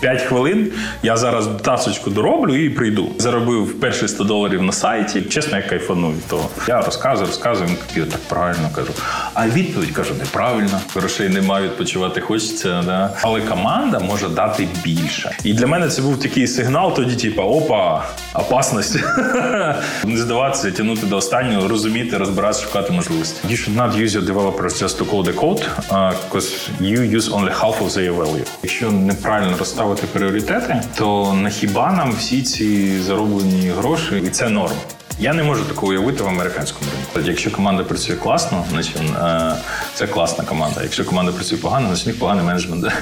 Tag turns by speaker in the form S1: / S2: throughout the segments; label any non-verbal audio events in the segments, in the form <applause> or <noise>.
S1: 5 хвилин. Я зараз тасочку дороблю і прийду. Заробив перші 100 доларів на сайті. Чесно, я кайфаную. То я розказую, розказую. Такий, так правильно кажу. А відповідь кажу, неправильно. Грошей немає, відпочивати хочеться. Да? Але команда може дати більше. І для мене це був такий сигнал. Тоді, типу, опа, опасність. <laughs> Не здаватися, тягнути до останнього, розуміти, розбиратися, шукати можливості. You should not use your developers just to code the code, because you use only half of their value. Якщо неправильно розставити пріоритети, то на хіба нам всі ці зароблені гроші, і це норм. Я не можу такого уявити в американському ринку. Якщо команда працює класно, значить е, це класна команда. Якщо команда працює погано, значить них поганий менеджмент.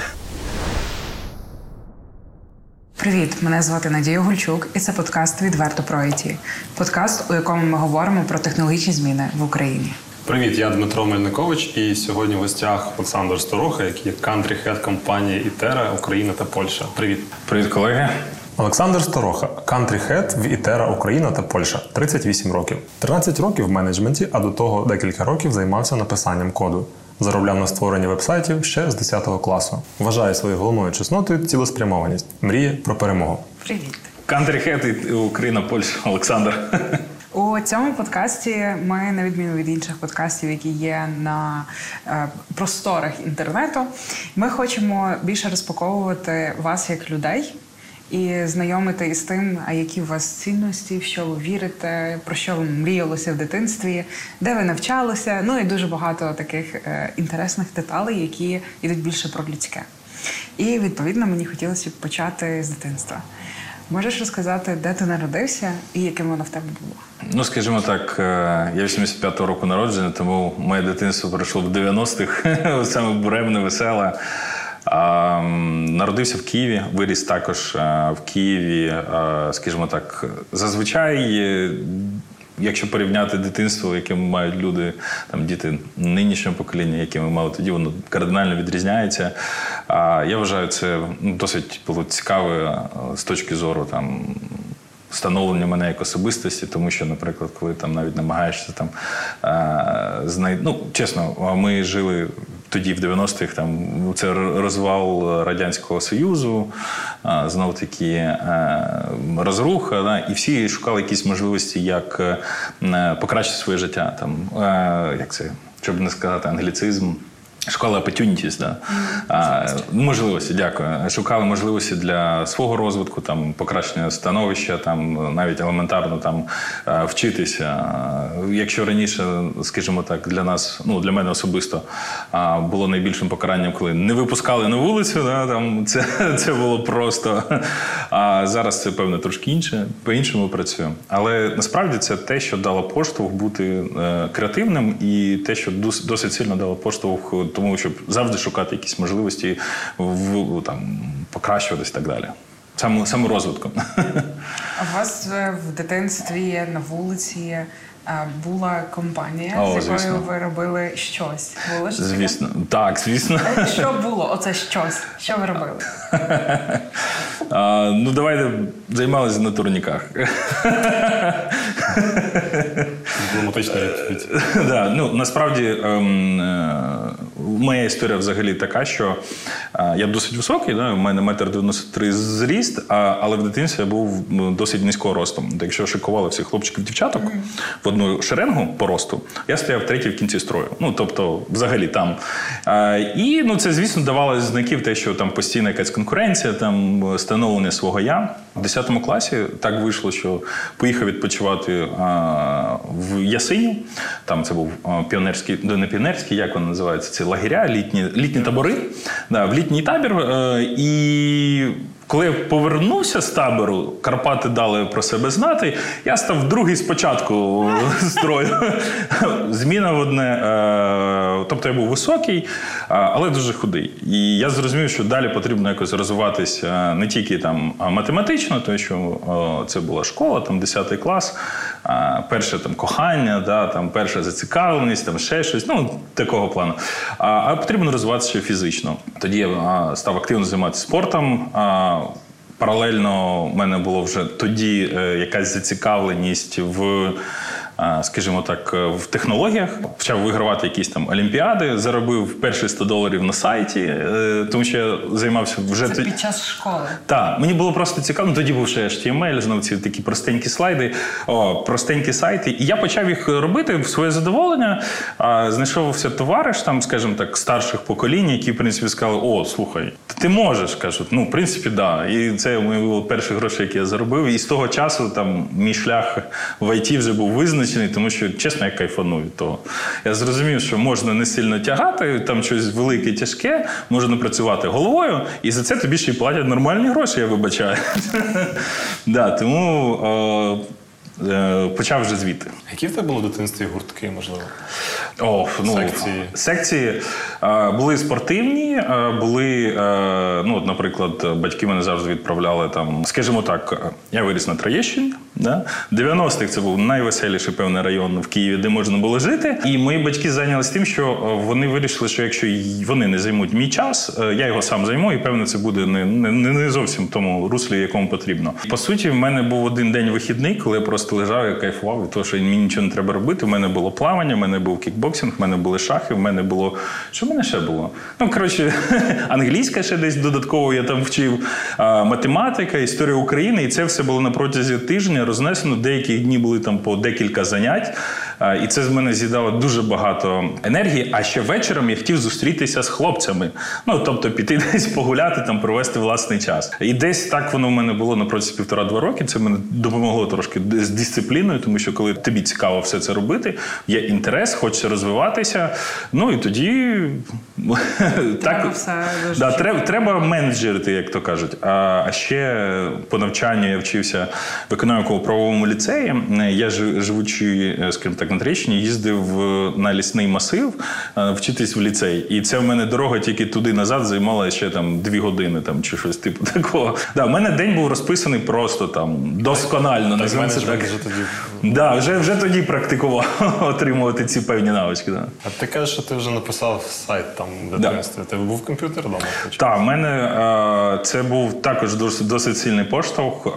S2: Привіт, мене звати Надія Гульчук, і це подкаст Відверто про ІТ. Подкаст, у якому ми говоримо про технологічні зміни в Україні.
S3: Привіт, я Дмитро Мельникович, і сьогодні в гостях Олександр Стороха, який є кантрі хед компанії Ітера Україна та Польща. Привіт,
S1: Привіт, колеги.
S3: Олександр Стороха, кантрі хед в Ітера Україна та Польща, 38 років. 13 років в менеджменті, а до того декілька років займався написанням коду. Заробляв на створення вебсайтів ще з 10 класу. Вважає своєю головною чеснотою цілеспрямованість. Мріє про перемогу.
S2: Привіт.
S1: Кантрі Хет Україна, Польща, Олександр.
S2: У цьому подкасті ми, на відміну від інших подкастів, які є на е, просторах інтернету, ми хочемо більше розпаковувати вас як людей. І знайомити із тим, а які у вас цінності, в що ви вірите, про що вам мріялося в дитинстві, де ви навчалися. Ну і дуже багато таких е, інтересних деталей, які йдуть більше про людське. І відповідно мені хотілося б почати з дитинства. Можеш розказати, де ти народився і яким воно в тебе було?
S1: Ну, скажімо так, е, я 85-го року народження, тому моє дитинство пройшло в 90-х, <laughs> саме буремне, веселе. Народився в Києві, виріс також е, в Києві, е, скажімо так, зазвичай. Якщо порівняти дитинство, яке мають люди, там діти нинішнього покоління, яке ми мали тоді, воно кардинально відрізняється. А я вважаю, це ну, досить було цікаве з точки зору там встановлення мене як особистості, тому що, наприклад, коли там навіть намагаєшся там знайти. Ну, чесно, ми жили. Тоді, в 90-х, там це розвал Радянського Союзу, знов таки е, розруха, да, і всі шукали якісь можливості, як е, покращити своє життя. Там, е, як це, щоб не сказати англіцизм. Шукали opportunities, да. а, можливості, дякую. Шукали можливості для свого розвитку, там покращення становища, там навіть елементарно там е, вчитися. Якщо раніше, скажімо так, для нас, ну для мене особисто було найбільшим покаранням, коли не випускали на вулицю, да, там це, це було просто. А зараз це певно трошки інше, по-іншому працює. Але насправді це те, що дало поштовх бути е, креативним, і те, що дос- досить сильно дало поштовх тому, щоб завжди шукати якісь можливості в там покращуватись і так далі. Саме саморозвитком.
S2: А у вас е, в дитинстві на вулиці була компанія,
S1: О,
S2: з якою
S1: звісно.
S2: ви робили щось. Було щось таке?
S1: Звісно, так, звісно.
S2: Що було? Оце щось. Що ви робили? <laughs>
S1: А, ну, давайте займалися на турніках.
S3: Дипломатична відповідь. <laughs>
S1: да, ну, насправді ем, е, моя історія взагалі така, що е, я досить високий, да, у мене метр 93 зріст, а, але в дитинстві я був досить низького росту. От Якщо шикували всіх хлопчиків-дівчаток одну шеренгу по росту, я стояв третій в кінці строю. Ну, тобто, взагалі там. І ну, це, звісно, давало знаків те, що там постійна якась конкуренція, там становлення свого я. В 10 класі так вийшло, що поїхав відпочивати а, в Ясиню. Там це був піонерський, ну, не піонерський, як він називається? Це лагеря, літні, літні табори. Да, в літній табір. е, і коли я повернувся з табору, Карпати дали про себе знати. Я став другий спочатку строю. Зміна в одне. е, Тобто я був високий, але дуже худий. І я зрозумів, що далі потрібно якось розвиватися не тільки там математично, тому що це була школа, там 10 клас, перше там кохання, да, там перша зацікавленість, там ще щось, ну такого плану. А, а потрібно розвиватися фізично. Тоді я а, став активно займатися спортом. А, Паралельно в мене було вже тоді е, якась зацікавленість в скажімо так, е, в технологіях, почав вигравати якісь там олімпіади, заробив перші 100 доларів на сайті, е, тому що я займався вже
S2: Це під час школи.
S1: так, мені було просто цікаво. Тоді був ще HTML, знову ці такі простенькі слайди, о, простенькі сайти. І я почав їх робити в своє задоволення. Знайшовся товариш, там, скажімо так, старших поколінь, які, в принципі, сказали: О, слухай, ти можеш. кажуть. Ну, в принципі, да. І це мої були перші гроші, які я заробив. І з того часу там мій шлях в ІТ вже був визначений, тому що, чесно, я кайфаную того. Я зрозумів, що можна не сильно тягати, там щось велике, тяжке, можна працювати головою, і за це тобі ще й платять нормальні гроші, я вибачаю. <laughs> тому е, почав вже звідти.
S3: Які в тебе були в дитинстві гуртки, можливо?
S1: О, ну,
S3: Секції.
S1: секції е, були спортивні, е, були, е, ну, наприклад, батьки мене завжди відправляли там, скажімо так, е, я виріс на Троєщині. Да? 90-х це був найвеселіший певний район в Києві, де можна було жити. І мої батьки зайнялися тим, що е, вони вирішили, що якщо вони не займуть мій час, е, я його сам займу, і певно, це буде не, не, не зовсім тому руслі, якому потрібно. По суті, в мене був один день вихідний, коли я просто лежав і кайфував від того, що мені нічого не треба робити. У мене було плавання, в мене був кікбоксинг, в мене були шахи, в мене було. Що в мене ще було? Ну, коротше, <laughs> англійська ще десь додатково я там вчив, математика, історія України, і це все було на протязі тижня рознесено. Деякі дні були там по декілька занять. А, І це з мене з'їдало дуже багато енергії. А ще вечором я хотів зустрітися з хлопцями. Ну тобто піти <laughs> десь погуляти, там провести власний час. І десь так воно в мене було на протязі півтора-два роки. Це мене допомогло трошки з дисципліною, тому що коли тобі цікаво все це робити, є інтерес, хочеться розвиватися. Ну і тоді <laughs> так да, треба, треба менеджерити, як то кажуть. А, а ще по навчанню я вчився в економіко-правовому ліцеї. Я живучи, е, скажімо так, на Трещині, їздив на лісний масив е, вчитись в ліцей. І це в мене дорога тільки туди-назад займала ще там дві години там, чи щось типу <laughs> такого. Да, у мене день був розписаний просто там досконально. називаємо це так.
S3: вже тоді. <laughs>
S1: Да, вже, вже тоді практикував <laughs> отримувати ці певні навички. Да.
S3: А ти кажеш, що ти вже написав сайт там в
S1: Да.
S3: дитинстві. Тебе був комп'ютер вдома?
S1: Так, в мене е, це був також досить, досить сильний поштовх. Е,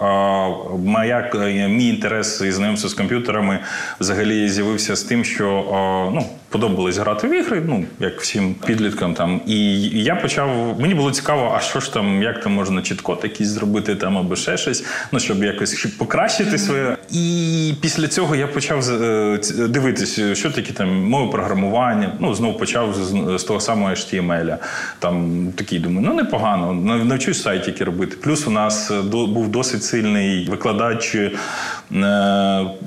S1: моя, е, мій інтерес і знайомство з комп'ютерами взагалі з'явився з тим, що е, ну, подобалось грати в ігри, ну, як всім підліткам. Там. І я почав, мені було цікаво, а що ж там, як там можна чіткод якийсь зробити там або ще щось, ну, щоб якось ще покращити своє. І після цього я почав е, дивитися, що такі там мови програмування. Ну, знову почав з, того самого HTML. Там такий думаю, ну непогано, нав- навчусь сайтики робити. Плюс у нас е, до, був досить сильний викладач е,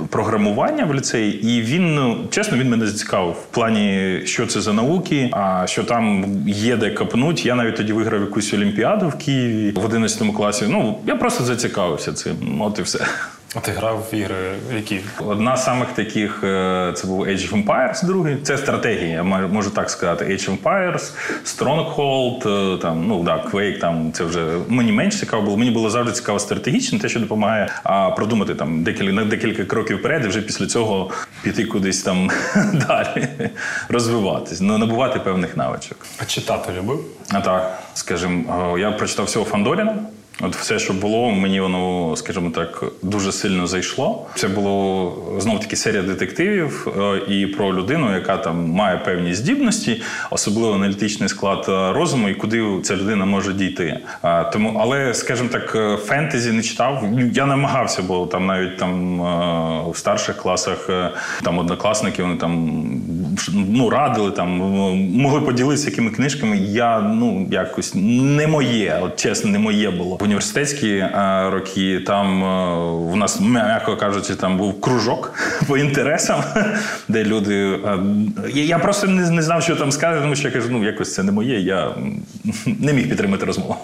S1: програмування в ліцеї, і він, ну, чесно, він мене зацікавив плані, що це за науки, а що там є де копнуть. Я навіть тоді виграв якусь олімпіаду в Києві в 11 класі. Ну, я просто зацікавився цим. От і все.
S3: А ти грав в ігри, які?
S1: Одна з самих таких е, це був Age of Empires, другий. Це стратегія, можу так сказати. Age of Empires, Stronghold, е, там, ну да, Quake, там це вже мені менш цікаво було. Мені було завжди цікаво стратегічно, те, що допомагає а, продумати там декілька на декілька кроків вперед, і вже після цього піти кудись там <laughs> далі, розвиватись, ну, набувати певних навичок.
S3: А читати любив?
S1: А так, скажімо, е, я прочитав всього Фандоріна. От все, що було, мені воно, скажімо так, дуже сильно зайшло. Це було знов таки серія детективів е, і про людину, яка там має певні здібності, особливо аналітичний склад е, розуму, і куди ця людина може дійти. Тому, але, скажімо так, е, фентезі не читав. Я намагався, бо там навіть там е, в старших класах е, там однокласники вони там ну, радили, там могли поділитися якими книжками. Я ну якось не моє, от чесно, не моє було. В університетські е, роки там е, у нас, м'яко кажучи, там був кружок <laughs> по інтересам, <laughs> де люди. е, я, просто не, не знав, що там сказати, тому що я кажу, ну якось це не моє. Я <laughs> не міг підтримати розмову.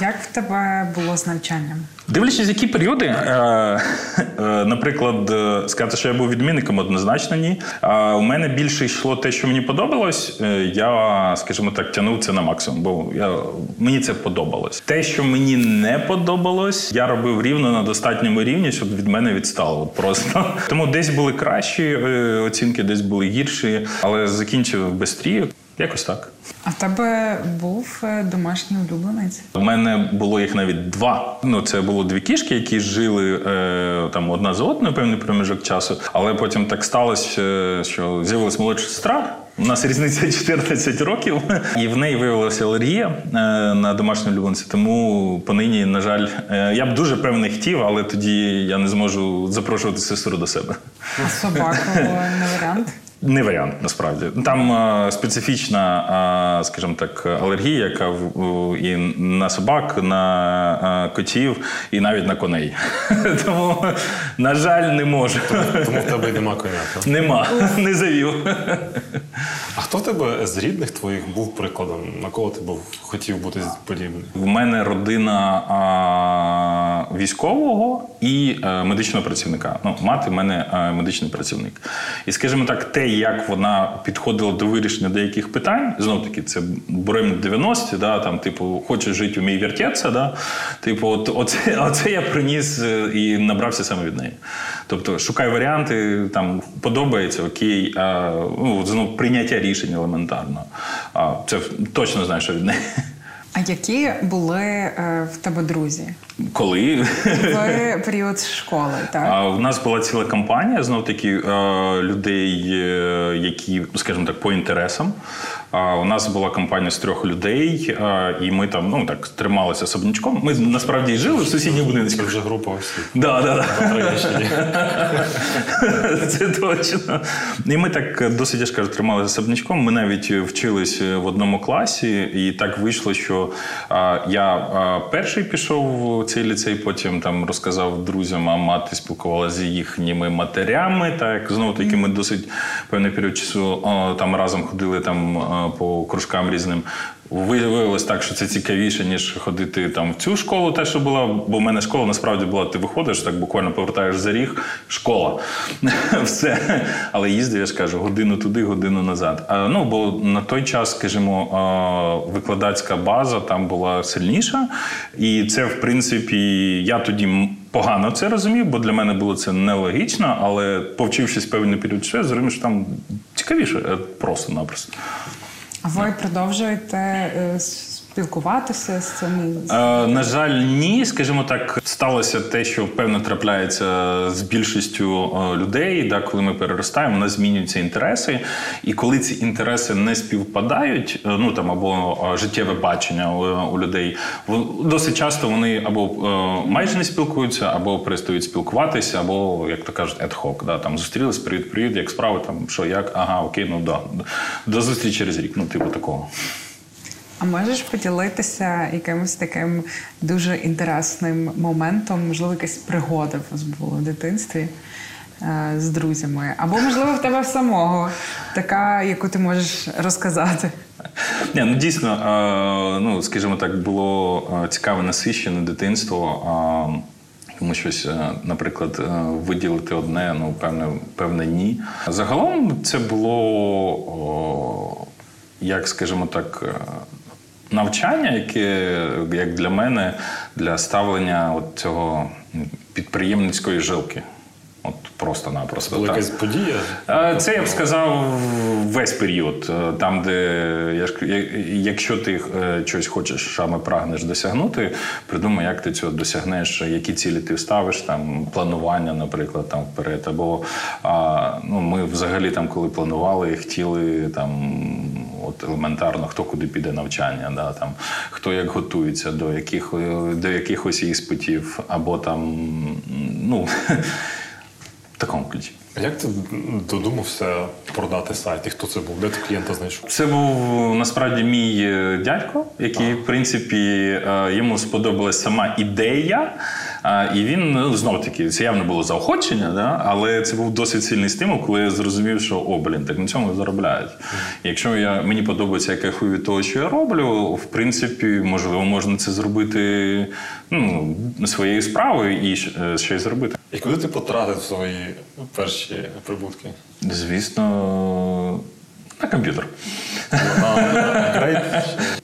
S2: Як в тебе було з навчанням?
S1: Дивлячись, які періоди, е, е, наприклад, е, сказати, що я був відмінником, однозначно ні. А у мене більше йшло те, що мені подобалось. Я, скажімо так, тягнув це на максимум, бо я, мені це подобалось. Те, що мені не подобалось, я робив рівно на достатньому рівні, щоб від мене відстало. Просто тому десь були кращі оцінки, десь були гірші, але закінчив без трійок. Якось так.
S2: А в тебе був е, домашній улюбленець?
S1: У мене було їх навіть два. Ну, це було дві кішки, які жили е, там одна за одною певний проміжок часу. Але потім так сталося, е, що з'явилась молодша сестра. У нас різниця <laughs> 14 років, і в неї виявилася алергія е, на домашню улюбленця. Тому понині, на жаль, я б дуже певний хотів, але тоді я не зможу запрошувати сестру до себе.
S2: А собаку не варіант.
S1: Не варіант, насправді. Там е, специфічна, е, скажімо так, алергія, яка в- у- і на собак, на е, котів, і навіть на коней. <laughs> Тому, на жаль, не можу.
S3: Тому в тебе нема коня. так?
S1: Нема, не завів.
S3: А хто в тебе з рідних твоїх був прикладом? На кого ти був хотів бути подібним?
S1: В мене родина а, військового і е, медичного працівника. Ну, мати в мене е, медичний працівник. І скажімо так, те, як вона підходила до вирішення деяких питань, знов таки, це буремні 90-ті, да, там, типу, хочеш жити, умій вертеться. Да? Типу, от, оце, <laughs> оце я приніс е, і набрався саме від неї. Тобто, шукай варіанти, там подобається, окей, а, ну, знов прийняття рішень елементарно. А, це точно знаю, що від неї.
S2: А які були е, в тебе друзі
S1: Коли
S2: в <laughs> період школи? Так
S1: А, в нас була ціла кампанія знов таки е, людей, е, які, скажімо так, по інтересам. У нас була компанія з трьох людей, і ми там ну так трималися особнячком. Ми насправді жили в сусідніх
S3: Це
S1: будиночках.
S3: вже група осіб.
S1: Да, да, да. <laughs> Це точно. І ми так досить я ж кажу, трималися особнячком. Ми навіть вчились в одному класі, і так вийшло, що я перший пішов у цей ліцей, потім там розказав друзям, а мати спілкувалася з їхніми матерями. Так знову таки, ми досить певний період часу там разом ходили там по кружкам різним. Виявилось так, що це цікавіше, ніж ходити там в цю школу, те, що була. Бо в мене школа насправді була, ти виходиш, так буквально повертаєш за ріг, школа. <laughs> Все. Але їздив, я ж кажу, годину туди, годину назад. А, ну, бо на той час, скажімо, викладацька база там була сильніша. І це, в принципі, я тоді. Погано це розумів, бо для мене було це нелогічно, але повчившись певний період часу, я зрозумів, що там цікавіше е, просто-напросто.
S2: А вие продовжуєте е, спілкуватися з цими
S1: Е, на жаль, ні. Скажімо так, сталося те, що певно трапляється з більшістю е, людей. Да, коли ми переростаємо, у нас змінюються інтереси. І коли ці інтереси не співпадають, е, ну там або е, життєве бачення у, у людей, досить часто вони або майже не спілкуються, або перестають спілкуватися, або як то кажуть, ad hoc, Да, там зустрілись, привіт, привіт, як справи, там що, як, ага, окей, ну да. До зустрічі через рік. Ну, типу такого.
S2: А можеш поділитися якимось таким дуже інтересним моментом, можливо, якась пригода у вас була в дитинстві е, з друзями? Або, можливо, в тебе самого така, яку ти можеш розказати?
S1: Ні, ну дійсно, е, ну скажімо так, було е, цікаве насичене дитинство. Тому щось, наприклад, виділити одне, ну певне, певне ні. Загалом це було, о, як скажімо так, навчання, яке як для мене, для ставлення от цього підприємницької жилки. От просто-напросто.
S3: Була
S1: так.
S3: якась подія?
S1: Е, Це я б сказав весь період, е, там, де я ж якщо ти е, щось хочеш, саме прагнеш досягнути, придумай, як ти цього досягнеш, які цілі ти ставиш, там планування, наприклад, там вперед. Або ну, ми взагалі там, коли планували, хотіли там. От елементарно, хто куди піде навчання, да, там, хто як готується до, яких, до якихось іспитів, або там, ну, <laughs> ключі.
S3: А Як ти додумався продати сайт? І хто це був? Де ти клієнта знайшов?
S1: Це був насправді мій е, дядько, який, в принципі, е, йому сподобалась сама ідея. е, І він ну, знов таки це явно було заохочення, да? але це був досить сильний стимул, коли я зрозумів, що о, блін, так на цьому заробляють. Якщо я мені подобається, я кайфую від того, що я роблю, в принципі, можливо, можна це зробити ну, своєю справою і е, ще й зробити.
S3: І куди ти потратив свої перші прибутки?
S1: Звісно, На комп'ютер.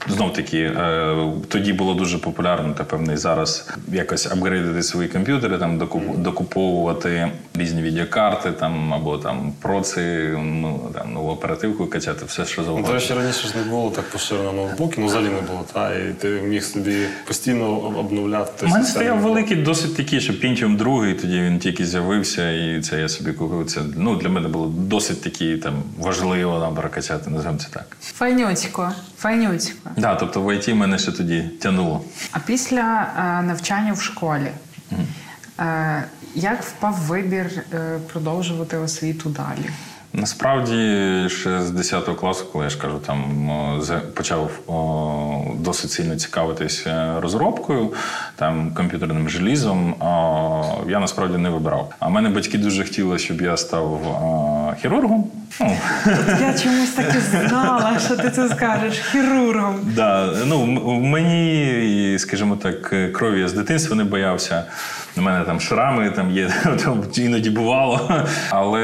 S1: Знов таки, е, тоді було дуже популярно, та певно, і зараз якось апгрейдити свої комп'ютери, там докуповувати різні відеокарти, там або там проци, ну там нову оперативку качати, все що
S3: Ну,
S1: завгодно.
S3: До речі, раніше ж не було так поширено ноутбуки, ну взагалі не було, та, і ти міг собі постійно об- обновляти.
S1: У мене стояв великий, досить такий, що Pentium 2, тоді він тільки з'явився, і це я собі купив. Це ну для мене було досить такі там важливо нам прокачати, називаємо це так.
S2: Файнюцько, файнюцько.
S1: Да, тобто в ІТ мене ще тоді тянуло.
S2: А після е, навчання в школі, е, як впав вибір е, продовжувати освіту далі?
S1: Насправді, ще з 10 класу, коли я ж кажу, там почав о, досить сильно цікавитись е, розробкою, там комп'ютерним желізом, о, я насправді не вибирав. А мене батьки дуже хотіли, щоб я став о, хірургом. Ну,
S2: Я чомусь так і знала, що ти це скажеш хірургом.
S1: Да, ну в мені, скажімо так, е, крові я з дитинства не боявся. У мене там шрами там є, <laughs> там іноді бувало. Але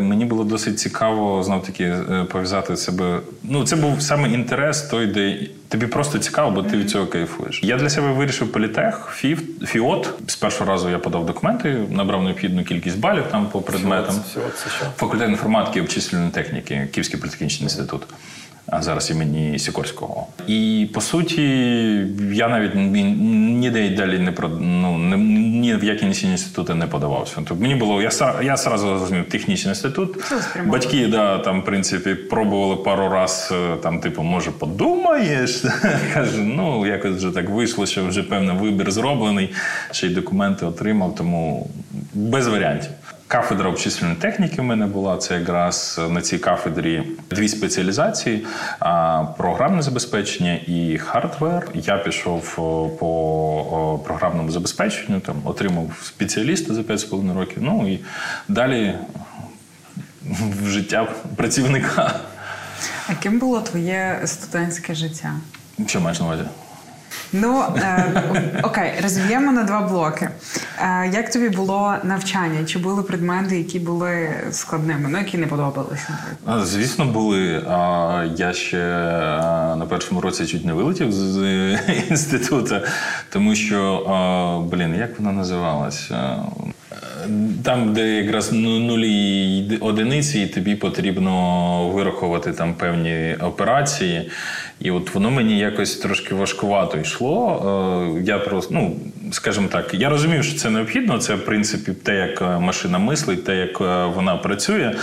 S1: мені було досить цікаво знов таки е, пов'язати себе. Ну, це був саме інтерес той, де тобі просто цікаво, бо ти від цього кайфуєш. Я для себе вирішив політех, ФІФ, ФІОТ. З першого разу я подав документи, набрав необхідну кількість балів там по предметам.
S3: Всього це що?
S1: Факультет інформатики і обчислювальної техніки, Київський політехнічний інститут. А зараз імені Сікорського. І по суті, я навіть ніде й далі не про ну не- ні в які інші інститути не подавався. Тобто мені було я я сразу зрозумів технічний інститут. Батьки, да, там, в принципі, пробували пару раз, е, там, типу, може, подумаєш. <laughs> Кажу, ну якось вже так вийшло, що вже певний вибір зроблений, ще й документи отримав, тому без варіантів. Кафедра обчислювальної техніки в мене була. Це якраз на цій кафедрі дві спеціалізації: програмне забезпечення і хардвер. Я пішов по програмному забезпеченню, там отримав спеціаліста за 5,5 років. Ну і далі в життя працівника.
S2: А ким було твоє студентське життя?
S1: Що маєш на увазі?
S2: Ну е, окей, розіб'ємо на два блоки. Е, як тобі було навчання? Чи були предмети, які були складними, ну які не подобалися?
S1: Звісно, були. Я ще на першому році чуть не вилетів з- інституту, тому що, блін, як вона називалась? Там, де якраз ну- нулі одиниці, і тобі потрібно вирахувати там певні операції. І от воно мені якось трошки важкувато йшло. Е, Я просто, ну, скажімо так, я розумів, що це необхідно. Це, в принципі, те, як е, машина мислить, те, як е, вона працює.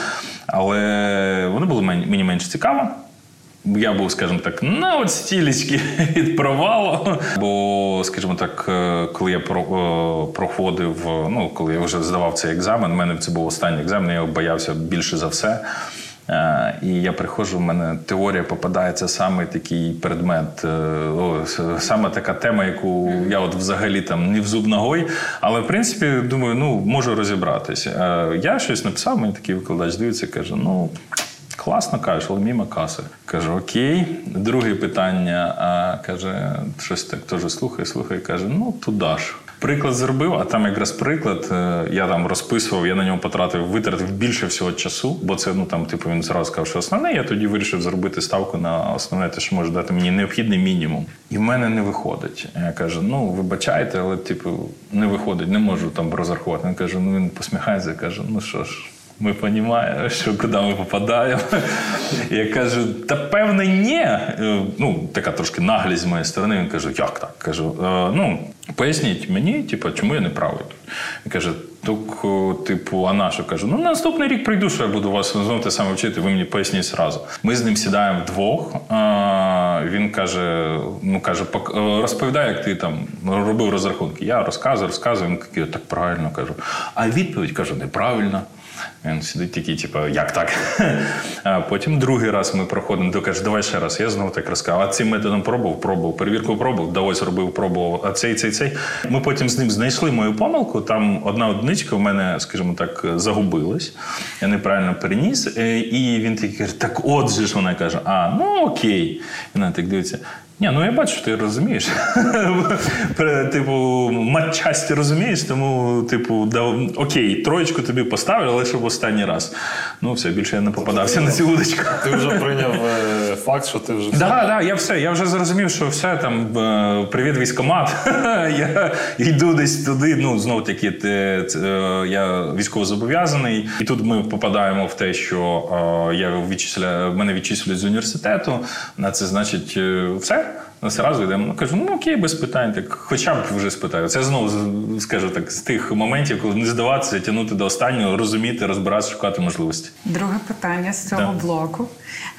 S1: Але воно було мені менш цікаво. Я був, скажімо так, на от стілечки <laughs> від провалу. Бо, скажімо так, е, коли я е, проходив, е, ну коли я вже здавав цей екзамен, в мене це був останній екзамен, я його боявся більше за все. І я приходжу, в мене теорія попадається саме такий предмет, саме така тема, яку я от взагалі там не в зуб ногой. Але в принципі думаю, ну можу розібратися. Я щось написав, мені такий викладач дивиться, каже: ну. Класно кажеш, але мімо каси. Кажу, окей. Друге питання, а, каже, щось так теж слухай, слухай, каже, ну туди ж. Приклад зробив, а там якраз приклад, е, я там розписував, я на ньому потратив, витратив більше всього часу, бо це ну там, типу, він зразу сказав, що основне, я тоді вирішив зробити ставку на основне, те, що може дати мені необхідний мінімум. І в мене не виходить. Я кажу, ну вибачайте, але типу не виходить, не можу там розрахувати. Він каже, ну він посміхається, каже, ну що ж. Ми розуміємо, що куди ми попадаємо. Я кажу, та певне, ні. Е, Ну, така трошки наглість з моєї сторони. Він каже, як так? Кажу, «Е, ну, поясніть мені, типу, чому я не правий. Він каже, так, типу, а на що? Кажу, ну наступний рік прийду, що я буду вас знову те саме вчити, ви мені поясніть зразу. Ми з ним сідаємо вдвох. Він каже: ну каже, «Пок- е, розповідай, як ти там робив розрахунки. Я розказую, розказую. Він такий, так правильно кажу. А відповідь кажу, неправильно. Він сидить такий, типу, як так? <laughs> А потім другий раз ми проходимо, то каже, давай ще раз. Я знову так розказав. А цим методом пробував, пробував, перевірку пробував, да ось робив, пробував, а цей, цей, цей. Ми потім з ним знайшли мою помилку. Там одна одничка в мене, скажімо так, загубилась. Я неправильно переніс. Е, І він такий каже, так от же ж вона каже, а, ну окей. І вона так дивиться. Ні, ну я бачу, ти розумієш. <laughs> Типу, матчасті розумієш, тому, типу, да, окей, троєчку тобі поставлю, але щоб останній раз. Ну, все, більше я не попадався на цю удочку.
S3: Ти вже прийняв е, факт, що ти вже
S1: Так, да, да, я все. Я вже зрозумів, що все там е, привіт, військомат. <laughs> я йду десь туди. Ну знову таки, е, я військовозобов'язаний, і тут ми попадаємо в те, що я відчисля, мене відчислюють з університету. На це значить все. Ну, Зразу йдемо. Ну, кажу, ну окей, без питань. Так хоча б вже спитаю. Це знову скажу так, з тих моментів, коли не здаватися, тягнути до останнього, розуміти, розбиратися, шукати можливості.
S2: Друге питання з цього
S1: да.
S2: блоку.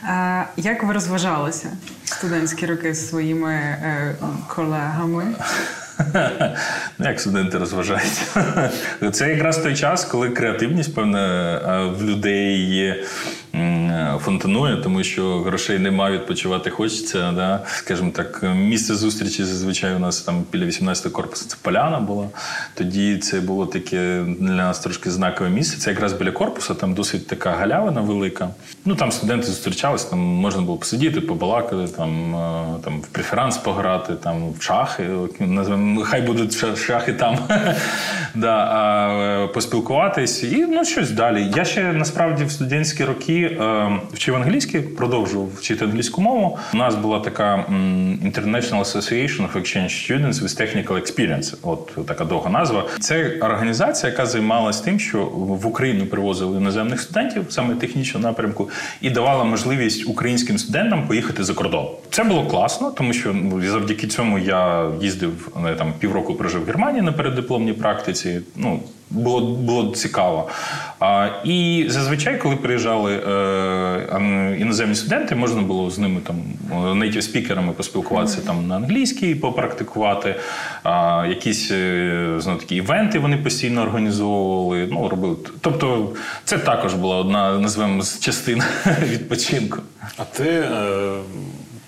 S2: А, як ви розважалися студентські роки з своїми е, колегами?
S1: Ну, як студенти розважаються. Це якраз той час, коли креативність, певне, е, в людей фонтанує, тому що грошей немає, відпочивати хочеться. Да? Скажімо так, місце зустрічі зазвичай у нас там біля 18-го корпусу це поляна була. Тоді це було таке для нас трошки знакове місце. Це якраз біля корпусу, там досить така галявина велика. Ну там студенти зустрічалися, там можна було посидіти, побалакати, там, е, там в преферанс пограти, там в шахи. Назвемо, хай будуть шахи там. <laughs> да, е, поспілкуватись і ну щось далі. Я ще насправді в студентські роки е, вчив англійський, продовжував вчити англійську мову. У нас була така International Association of Exchange Students with Technical Experience. От така довга назва. Це організація, яка займалась тим, що в Україну привозили іноземних студентів, саме технічного напрямку, і давала можливість українським студентам поїхати за кордон. Це було класно, тому що ну, завдяки цьому я їздив е, там півроку прожив в Германії на переддипломній практиці. Ну було було цікаво. А, і зазвичай, коли приїжджали е, іноземні студенти, можна було з ними там нейтів спікерами поспілкуватися там на англійській, попрактикувати. А, якісь е, знову такі івенти вони постійно організовували. Ну робили. Тобто, це також була одна, назвемо з частин <laughs> відпочинку.
S3: А ти, е,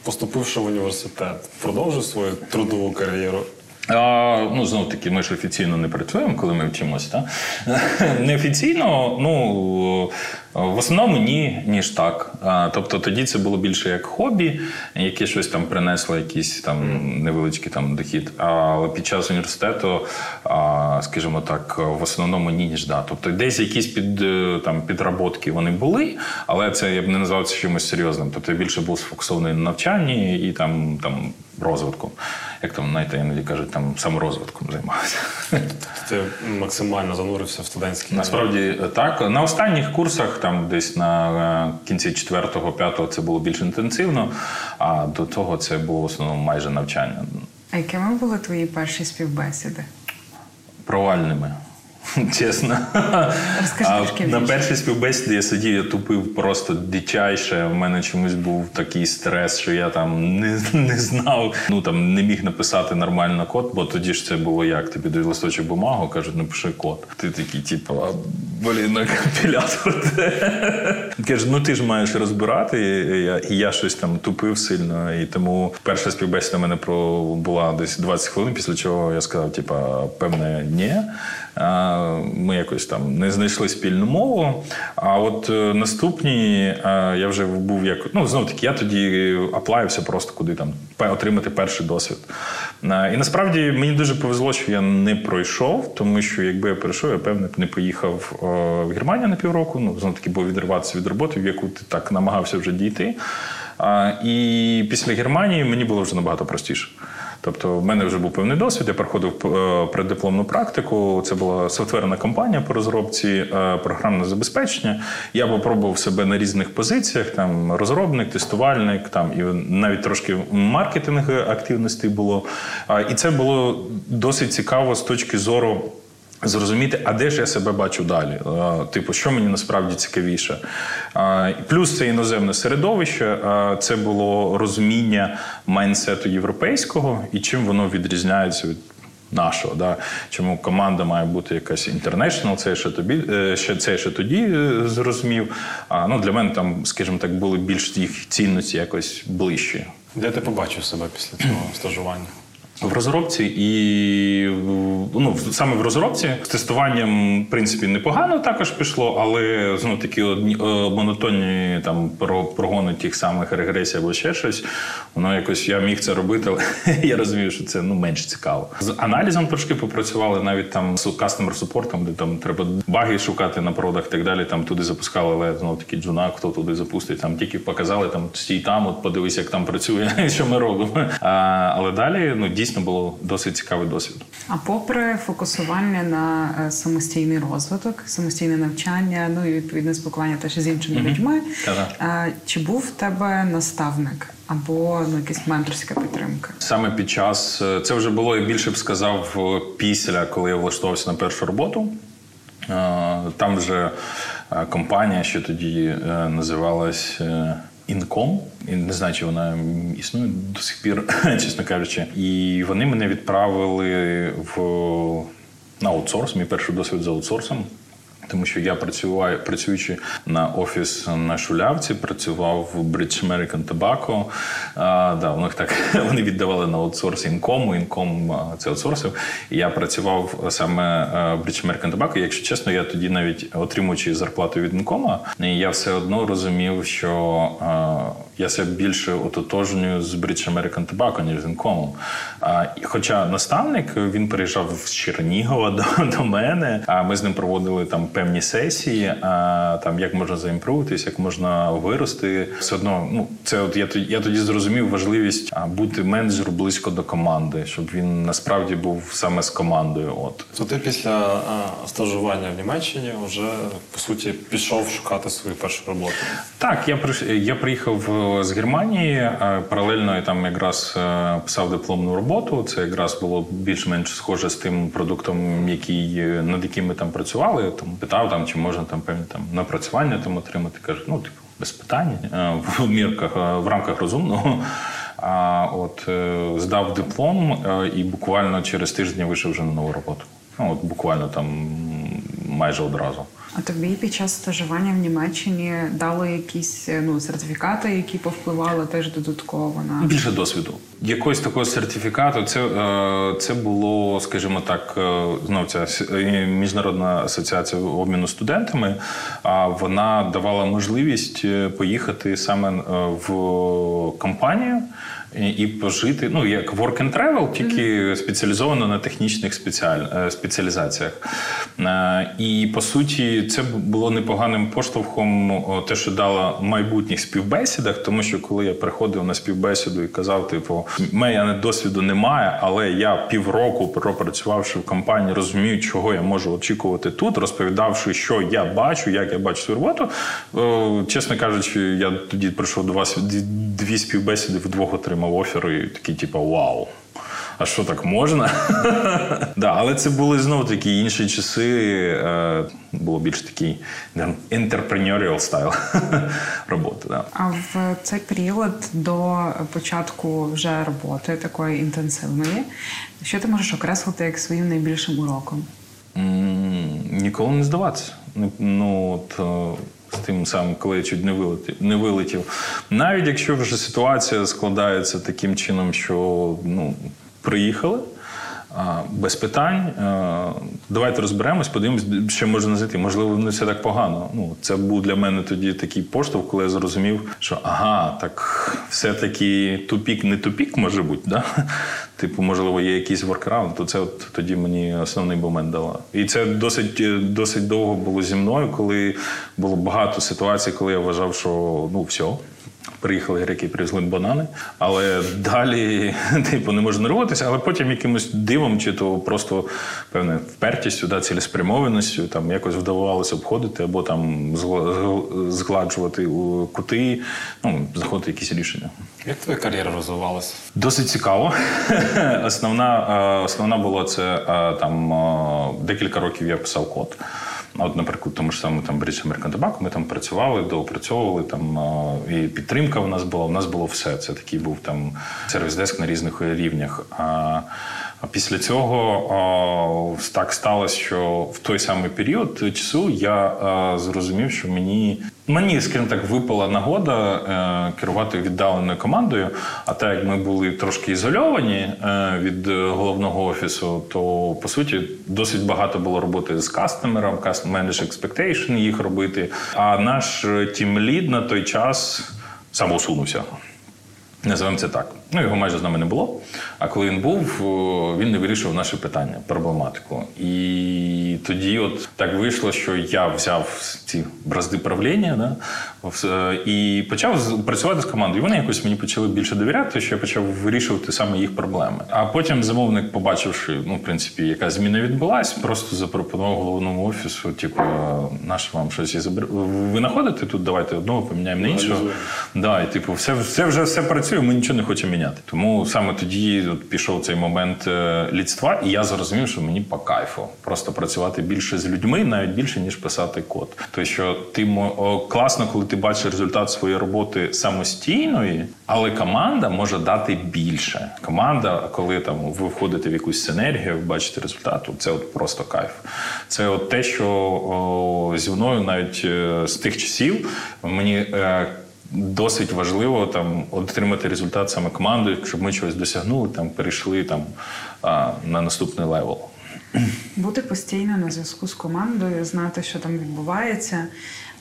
S3: поступивши в університет, продовжив свою трудову кар'єру?
S1: А, ну, знов таки, ми ж офіційно не працюємо, коли ми вчимося. <laughs> Неофіційно, ну в основному ні, ніж так. Тобто тоді це було більше як хобі, яке щось там принесло, якийсь там невеличкий там дохід. Але під час університету, скажімо так, в основному ні, ніж да. Тобто десь якісь під, е, там, підработки вони були, але це я б не назвав це чимось серйозним. Тобто я більше був сфокусований на навчанні і там, там розвитком. Як там, знаєте, іноді кажуть, там саморозвитком займався.
S3: Ти максимально занурився в студентський
S1: Насправді е, так. На останніх курсах, там десь на е, кінці 4-5 це було більш інтенсивно, а до того це було в основному майже навчання
S2: А якими були твої перші співбесіди?
S1: провальними. <laughs> Чесно.
S2: Розкажи
S1: А
S2: трошки
S1: на першій співбесіді я сидів, я тупив просто дичайше. У мене чомусь був такий стрес, що я там не, не знав. Ну там не міг написати нормально код, бо тоді ж це було як тобі дають листочок бумагу, кажуть, напиши код. Ти такий, типу, блін, на компілятор. <laughs> Каже, ну ти ж маєш розбирати. І я, і я щось там тупив сильно. І тому перша співбесіда в мене про була десь 20 хвилин, після чого я сказав, типу, певне, ні. Ми якось там не знайшли спільну мову. А от е, наступні е, я вже був як ну знов таки, я тоді аплаївся просто куди там отримати перший досвід. І насправді мені дуже повезло, що я не пройшов, тому що якби я пройшов, я певне б не поїхав е, в Германію на півроку. Ну знов таки, бо відриватися від роботи, в яку ти так намагався вже дійти. І після Германії мені було вже набагато простіше. Тобто, в мене вже був певний досвід. Я проходив е, преддипломну практику. Це була софтверна компанія по розробці е, програмного забезпечення. Я попробував себе на різних позиціях: там розробник, тестувальник, там і навіть трошки маркетинг активності було. І це було досить цікаво з точки зору. Зрозуміти, а де ж я себе бачу далі? Типу, що мені насправді цікавіше? Плюс це іноземне середовище, це було розуміння майнсету європейського і чим воно відрізняється від нашого. Да? Чому команда має бути якась international, це я ще тобі е, ще це я ще тоді е, зрозумів. А ну для мене там, скажімо так, були більш їх цінності якось ближчі.
S3: Де ти побачив себе після цього стажування?
S1: В розробці і ну саме в розробці з тестуванням, в принципі, непогано також пішло, але знову такі одні е, монотонні там про прогони тих самих регресій або ще щось. Воно якось я міг це робити, але <laughs> я розумію, що це ну менш цікаво. З аналізом трошки попрацювали навіть там з кастомер супортом, де там треба баги шукати на продах і так далі. Там туди запускали, але знову таки джуна, хто туди запустить. Там тільки показали там стій там, от подивись, як там працює, <laughs> що ми робимо. А, але далі ну дійсно було досить цікавий досвід.
S2: А попри фокусування на е, самостійний розвиток, самостійне навчання, ну і відповідне спілкування теж з іншими людьми,
S1: Та-да.
S2: е, чи був в тебе наставник або ну, якась менторська підтримка?
S1: Саме під час е, це вже було я більше б сказав після, коли я влаштувався на першу роботу. Там вже компанія, що тоді називалась. Інком, не знаю, чи вона існує до сих пір, <laughs> чесно кажучи. І вони мене відправили в на аутсорс, мій перший досвід з аутсорсом. Тому що я працюваю, працюючи на офіс на Шулявці, працював в British American Tobacco. А, да, у них так <laughs> вони віддавали на аутсорс інкому. Інком це аутсорсив. І я працював саме а, в British American Tobacco. Якщо чесно, я тоді навіть отримуючи зарплату від інкома, я все одно розумів, що а, я себе більше ототожнюю з British American Tobacco, ніж з інкомом. А, хоча наставник він приїжджав з Чернігова <laughs> до, до мене, а ми з ним проводили там певні сесії, а, там як можна заімпруватись, як можна вирости. Все одно, ну це от я тоді я тоді зрозумів важливість а, бути менеджеру близько до команди, щоб він насправді був саме з командою. От
S3: То ти після а, стажування в Німеччині вже по суті пішов шукати свою першу роботу.
S1: Так, я я приїхав з Германії. Паралельно я там якраз е, писав дипломну роботу. Це якраз було більш-менш схоже з тим продуктом, який е, над яким ми там працювали. Там питав там, чи можна там певні там напрацювання там отримати. Каже, ну типу без питань е, в мірках в рамках розумного. А от здав диплом і буквально через тиждень вийшов вже на нову роботу. Ну от буквально там майже одразу.
S2: А тобі під час стажування в Німеччині дали якісь е, ну, сертифікати, які повпливали теж додатково на
S1: Більше досвіду. Якогось такого сертифікату, це, е, це було, скажімо так, е, знов ця міжнародна асоціація обміну студентами. А вона давала можливість поїхати саме в компанію. І пожити, ну як work and travel, тільки спеціалізовано на технічних спеціаль, е, спеціалізаціях. Е, І по суті, це було непоганим поштовхом, те, що дало в майбутніх співбесідах, тому що коли я приходив на співбесіду і казав, типу, мене досвіду немає, але я півроку пропрацювавши в компанії, розумію, чого я можу очікувати тут, розповідавши, що я бачу, як я бачу свою роботу. Чесно кажучи, я тоді прийшов до вас дві- дві співбесіди, вдвох отримав офер і такий, типу, вау. А що так можна? <laughs> да, але це були знову такі інші часи. Е, було більш такий entrepreneurial стайл <laughs> роботи. Да.
S2: А в цей період до початку вже роботи такої інтенсивної, що ти можеш окреслити як своїм найбільшим уроком?
S1: Ніколи не здаватися. Ну, от, е, з тим самим, коли я чуть не вилетів, не вилетів. Навіть якщо вже ситуація складається таким чином, що ну, приїхали. Без питань, Е, давайте розберемось, подивимось, що можна знайти. Можливо, не все так погано. Ну, це був для мене тоді такий поштовх, коли я зрозумів, що ага, так все-таки тупік не тупік може бути. Да? Типу, можливо, є якийсь воркараунд, то це от тоді мені основний момент дало. І це досить, досить довго було зі мною, коли було багато ситуацій, коли я вважав, що ну все. Приїхали греки, привезли банани, але далі <laughs> типу не можна нервуватися, але потім якимось дивом, чи то просто певне впертістю, да, цілеспрямованістю, там якось вдавалося обходити або там згладжувати у кути, ну, знаходити якісь рішення.
S3: Як твоя кар'єра розвивалася?
S1: Досить цікаво. <laughs> основна, е, основна була це е, там е, декілька років я писав код. От, наприклад, тому ж саме там Бріч American ми там працювали, доопрацьовували там і підтримка в нас була. У нас було все. Це такий був там сервіс-деск на різних рівнях. А після цього так сталося, що в той самий період часу я зрозумів, що мені, мені, скажімо так, випала нагода е, керувати віддаленою командою. А так як ми були трошки ізольовані е, від головного офісу, то по суті досить багато було роботи з кастомером, manage expectation їх робити. А наш тім лід на той час самоусунувся. Називаємо це так. Ну, його майже з нами не було. А коли він був, він не вирішив наші питання, проблематику. І тоді, от так вийшло, що я взяв ці бразди правління да, і почав працювати з командою. І вони якось мені почали більше довіряти, що я почав вирішувати саме їх проблеми. А потім замовник, побачивши, ну, в принципі, яка зміна відбулась, просто запропонував головному офісу: типу, наше вам щось із ви знаходите тут, давайте одного поміняємо на іншого. Да, і типу, все, все вже все працює, ми нічого не хочемо міняти. Тому саме тоді от пішов цей момент е, лідства, і я зрозумів, що мені по кайфу просто працювати більше з людьми, навіть більше ніж писати код. Тобто, що ти класно, коли ти бачиш результат своєї роботи самостійної, але команда може дати більше. Команда, коли там ви входите в якусь синергію, ви бачите результат, це от просто кайф. Це от те, що о, зі мною навіть е, з тих часів мені. Досить важливо там отримати результат саме командою, щоб ми чогось досягнули, там перейшли там на наступний level.
S2: Бути постійно на зв'язку з командою, знати, що там відбувається.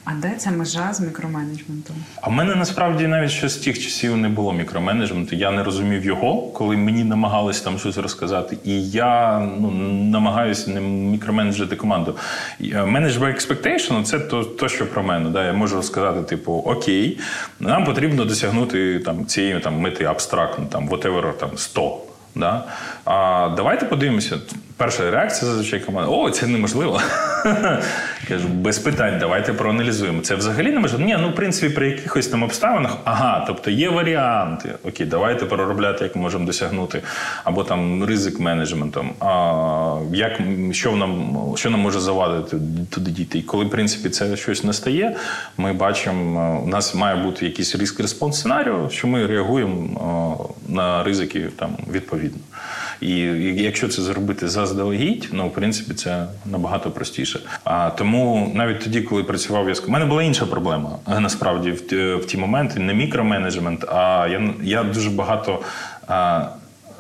S2: А де ця межа з мікроменеджментом?
S1: А в мене насправді навіть ще з тих часів не було мікроменеджменту. Я не розумів його, коли мені намагались там щось розказати. І я ну, намагаюся не мікроменеджити команду. Менеджер expectation – це то, то, що про мене. Да? Я можу сказати, типу, окей, нам потрібно досягнути там, цієї там, мети абстрактно, там, whatever, там, 100. Да? А давайте подивимося. Перша реакція зазвичай команда: о, це неможливо. <laughs> Кажу, без питань, давайте проаналізуємо. Це взагалі неможливо. Ні, ну в принципі, при якихось там обставинах, ага, тобто є варіанти. Окей, давайте проробляти, як ми можемо досягнути, або там ризик менеджментом. А як що нам що нам може завадити туди дійти? І коли в принципі це щось настає, ми бачимо, у нас має бути якийсь ризик респонс сценарію, що ми реагуємо а, на ризики там відповідно. І якщо це зробити заздалегідь, ну в принципі це набагато простіше. А тому навіть тоді, коли працював я з У мене була інша проблема. е, Насправді в, ті- в ті моменти не мікроменеджмент, а я, я дуже багато.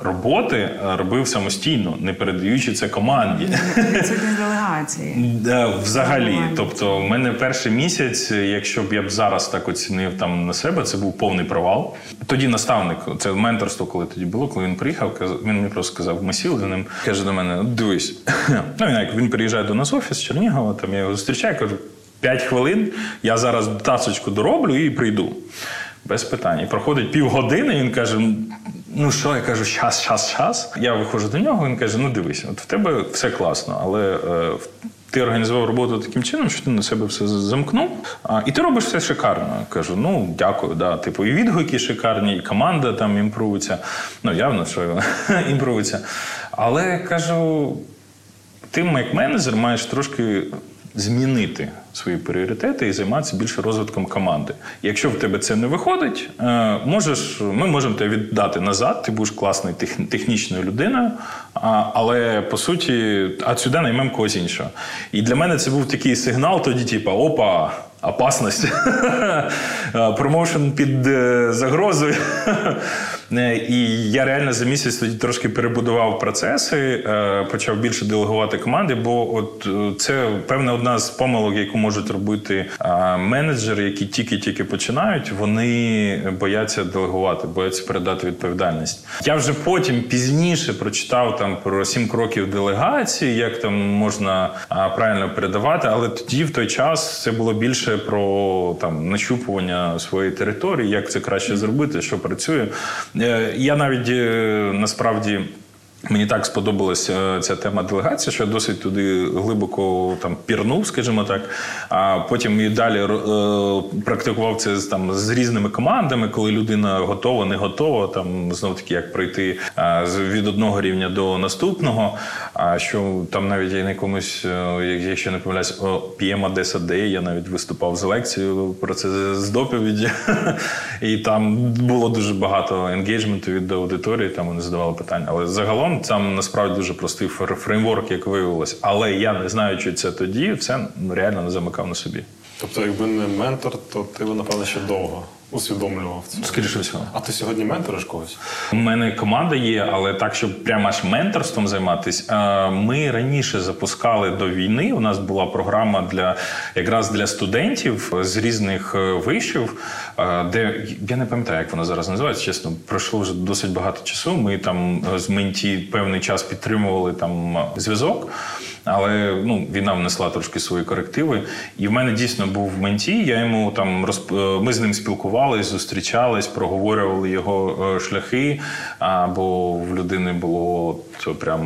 S1: Роботи е, робив самостійно, не передаючи це команді.
S2: Відсутність <laughs> делегації.
S1: Взагалі, тобто, в мене перший місяць, якщо б я б зараз так оцінив там на себе, це був повний провал. Тоді наставник, це менторство, коли тоді було, коли він приїхав, він мені просто сказав, ми сіли за ним, каже до мене: «Ну, дивись. <coughs> ну він як він приїжджає до нас в офіс з Чернігова, там я його зустрічаю, кажу, 5 хвилин, я зараз тасочку дороблю і прийду. Без питань. І проходить півгодини, він каже: ну що, я кажу, щас, щас, щас. Я виходжу до нього, він каже: ну дивись, от в тебе все класно, але. Е, ти організував роботу таким чином, що ти на себе все замкнув, а, і ти робиш все шикарно. Я кажу, ну дякую, да. Типу, і відгуки шикарні, і команда там імпровиться. Ну, явно, що <laughs> імпровиться. Але кажу, ти, як менеджер, маєш трошки змінити свої пріоритети і займатися більше розвитком команди. Якщо в тебе це не виходить, е, можеш, ми можемо тебе віддати назад, ти будеш класною технічною людиною, але по суті, а сюди наймемо когось іншого. І для мене це був такий сигнал, тоді, типу, опа. Опасність. <laughs> Промоушен під е, загрозою. <laughs> І я реально за місяць тоді трошки перебудував процеси, е, почав більше делегувати команди, бо от е, це певна одна з помилок, яку можуть робити е, менеджери, які тільки-тільки починають. Вони бояться делегувати, бояться передати відповідальність. Я вже потім пізніше прочитав там про сім кроків делегації, як там можна правильно передавати, але тоді в той час це було більше про там нащупування своєї території, як це краще зробити, що працює. Е, Я навіть е, насправді. Мені так сподобалася ця тема делегації, що я досить туди глибоко там пірнув, скажімо так. А потім і далі е, практикував це з там з різними командами, коли людина готова, не готова. Там знов таки як пройти е, від одного рівня до наступного. А що там навіть я на якомусь, е, як- якщо не помиляюсь, о, PM Day, я навіть виступав з лекцією про це з доповіді. <laughs> І там було дуже багато енгейджменту від аудиторії, там вони задавали питання. Але загалом марафон. Там насправді дуже простий фр- фреймворк, як виявилось. Але я не знаючи це тоді, все реально не замикав на собі.
S3: Тобто, якби не ментор, то ти б, напевно, ще довго усвідомлював це.
S1: Скоріше всього.
S3: А ти сьогодні менториш когось?
S1: У мене команда є, але так, щоб прямо аж менторством займатися. е, Ми раніше запускали до війни. У нас була програма для якраз для студентів з різних е, вишів, е, де я не пам'ятаю, як вона зараз називається. Чесно, пройшло вже досить багато часу. Ми там з менті певний час підтримували там зв'язок. Але ну, війна внесла трошки свої корективи. І в мене дійсно був менті. Я йому там розп... е, ми з ним спілкувались, зустрічались, проговорювали його е, шляхи. Або в людини було от, прям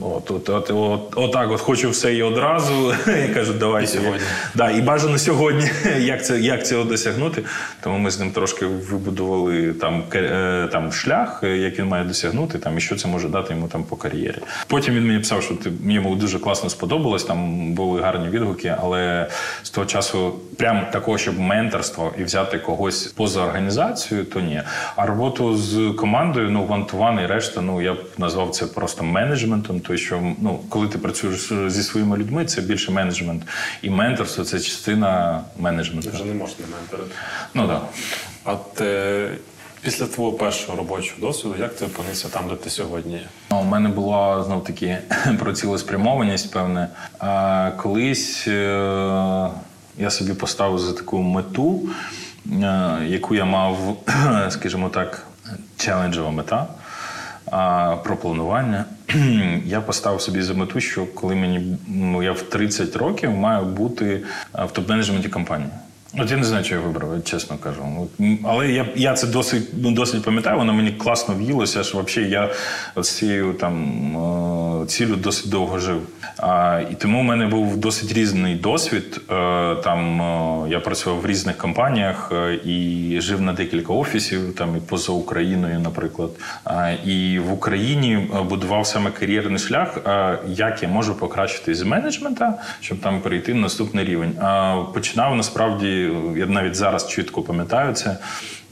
S1: от, от, от, от, отак, от хочу все і одразу. <laughs> І кажу, давай
S3: сьогодні.
S1: Да, і бажано сьогодні, <laughs> як це як цього досягнути. Тому ми з ним трошки вибудували там е, там шлях, як він має досягнути, там і що це може дати йому там по кар'єрі. Потім він мені писав, що ти йому дуже класно сподобалось. Там були гарні відгуки, але з того часу, прям такого, щоб менторство і взяти когось поза організацією, то ні. А роботу з командою, ну вантуван і решта, ну я б назвав це просто менеджментом. То що ну, коли ти працюєш зі своїми людьми, це більше менеджмент. І менторство це частина менеджменту.
S3: Ти вже не можеш не менторити.
S1: Ну так.
S3: А ти після твого першого робочого досвіду, як ти опинився там, де ти сьогодні є?
S1: Ну, У мене була знов таки <clears throat> про цілеспрямованість, певне. А, колись е, я собі поставив за таку мету, е, яку я мав, <clears throat> скажімо так, челенджова мета. Про планування. <clears throat> Я поставив собі за мету, що коли мені ну, я в 30 років маю бути е, в топ-менеджменті компанії. От я не знаю, що я вибрав, чесно кажу. Але я, я це досить, ну, досить пам'ятаю, воно мені класно в'їлося, що взагалі я з цією там е, цілю досить довго жив. А, і тому в мене був досить різний досвід. Е, Там е, я працював в різних компаніях і жив на декілька офісів, там і поза Україною, наприклад. І в Україні будував саме кар'єрний шлях, як я можу покращити з менеджмента, щоб там перейти на наступний рівень. А Починав насправді, я навіть зараз чітко пам'ятаю це,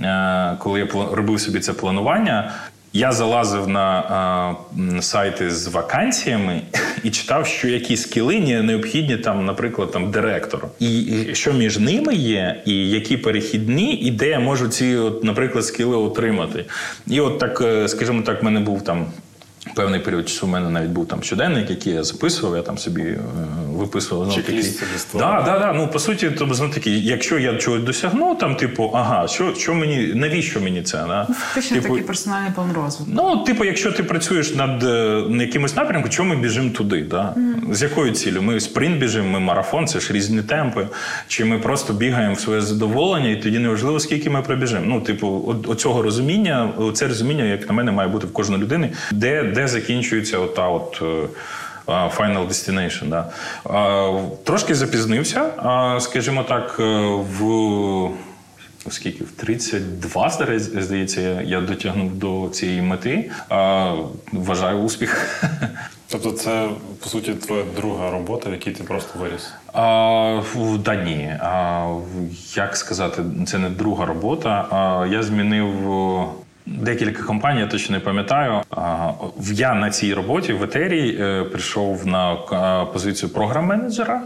S1: е, коли я робив собі це планування. Я залазив на е, м, сайти з вакансіями і читав, що які скіли необхідні там, наприклад, там директору, і, і що між ними є, і які перехідні, і де я можу ці, от, наприклад, скіли отримати. І от так, е, скажімо так, в мене був там. Певний період часу у мене навіть був там щоденник, який я записував, я там собі е, виписував знов таки. Да, да, да. Ну по суті, то знов таки, якщо я чогось досягну, там, типу, ага, що, що мені, навіщо мені це? Да?
S2: Фактично
S1: Типу,
S2: такий персональний план розвитку.
S1: Ну, типу, якщо ти працюєш над е, на якимось напрямком, чому ми біжимо туди? Да? З якою цілею? Ми спринт біжимо, ми марафон, це ж різні темпи. Чи ми просто бігаємо в своє задоволення, і тоді неважливо, скільки ми пробіжимо. Ну, типу, от, оцього розуміння, це розуміння, як на мене, має бути в кожної людини, де, де закінчується ота от. е, Final Destination, да. Трошки запізнився, скажімо так, е, в Скільки? В 32, здається, я дотягнув до цієї мети. Вважаю успіх. <laughs>
S3: Тобто, це по суті твоя друга робота, в якій ти просто виріс.
S1: А, да ні. А, як сказати, це не друга робота. А, я змінив. Декілька компаній, я точно не пам'ятаю. Я на цій роботі в етері е, прийшов на е, позицію програм-менеджера.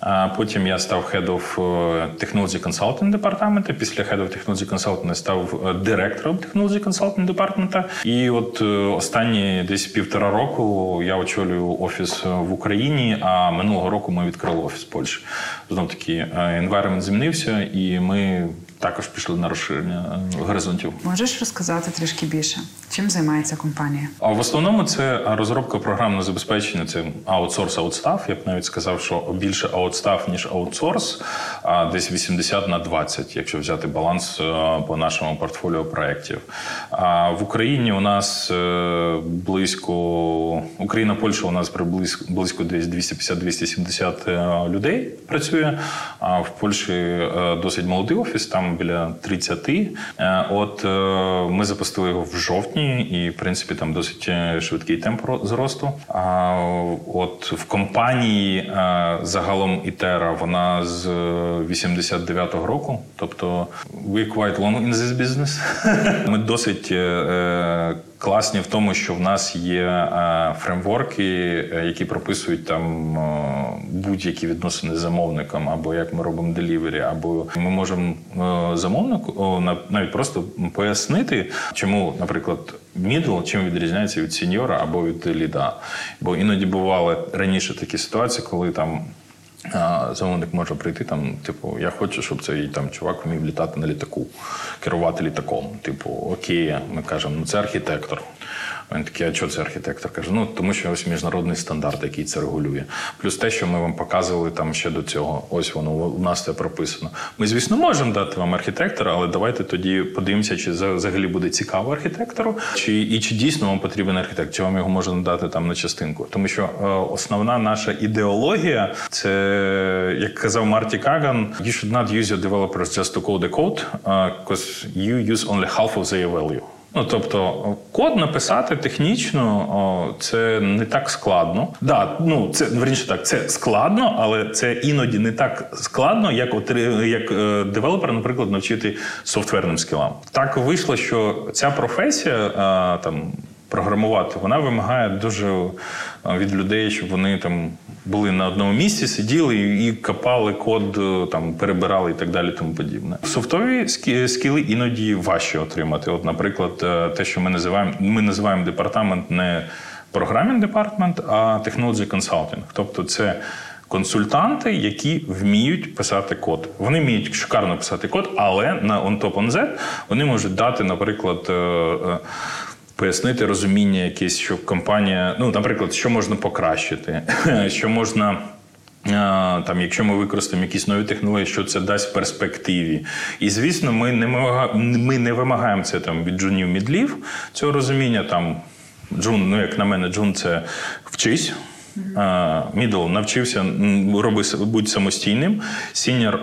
S1: А потім я став Head of е, Technology Consulting департаменту. Після Head of Technology Consulting я став директором Technology Consulting департаменту. І от останні десь півтора року я очолюю офіс в Україні, а минулого року ми відкрили офіс в Польщі. Знов таки, environment змінився, і ми також пішли на розширення е, горизонтів.
S2: Можеш розказати трішки більше, чим займається компанія?
S1: А в основному це розробка програмного забезпечення, це аутсорс, аутстаф. Я б навіть сказав, що більше аутстаф, ніж аутсорс, а десь 80 на 20, якщо взяти баланс е, по нашому портфоліо проєктів. А в Україні у нас е, близько Україна, Польща у нас приблизь- близько десь 250-270 е, людей працює. А в Польщі досить молодий офіс, там біля 30. Е, От е, ми запустили його в жовтні, і в принципі там досить е, швидкий темп зросту. А от в компанії загалом Ітера вона з 89-го року, тобто we quite long in this business. <laughs> Ми досить класні в тому, що в нас є е, фреймворки, е, які прописують там е, будь-які відносини з замовником, або як ми робимо делівері, або ми можемо замовнику на- навіть просто пояснити, чому, наприклад, мідл чим відрізняється від сеньора або від ліда. Бо іноді бували раніше такі ситуації, коли там. Замовник може прийти там, типу, я хочу, щоб цей там чувак вмів літати на літаку, керувати літаком. Типу, окей, ми кажемо, ну це архітектор. Він такий, а що це архітектор? Каже, ну тому що ось міжнародний стандарт, який це регулює. Плюс те, що ми вам показували там ще до цього, ось воно у нас це прописано. Ми, звісно, можемо дати вам архітектора, але давайте тоді подивимося, чи за- взагалі буде цікаво архітектору, чи і чи дійсно вам потрібен архітектор, чи вам його можна дати там на частинку. Тому що е, основна наша ідеологія це, як казав Марті Каган, you should not use your developers just to code the code, uh, you use only half of their value. Ну, тобто, код написати технічно це не так складно. Да, ну це верніше так, це складно, але це іноді не так складно, як отри- як е, девелопер, наприклад, навчити софтверним скілам. Так вийшло, що ця професія е, там. Програмувати вона вимагає дуже від людей, щоб вони там були на одному місці, сиділи і, копали код, е, там перебирали і так далі, тому подібне. Софтові скіли іноді важче отримати. От, наприклад, е, те, що ми називаємо, ми називаємо департамент не програмінг департамент, а технологі консалтинг. Тобто, це консультанти, які вміють писати код. Вони вміють шикарно писати код, але на on top on Z вони можуть дати, наприклад. Пояснити розуміння якесь, що компанія, ну, наприклад, що можна покращити, <laughs> що можна. Там, якщо ми використаємо якісь нові технології, що це дасть в перспективі. І звісно, ми не ми не вимагаємо це там від джунів мідлів цього розуміння. Там джун, ну як на мене, джун це вчись. Мідл навчився роби будь самостійним. Сіньор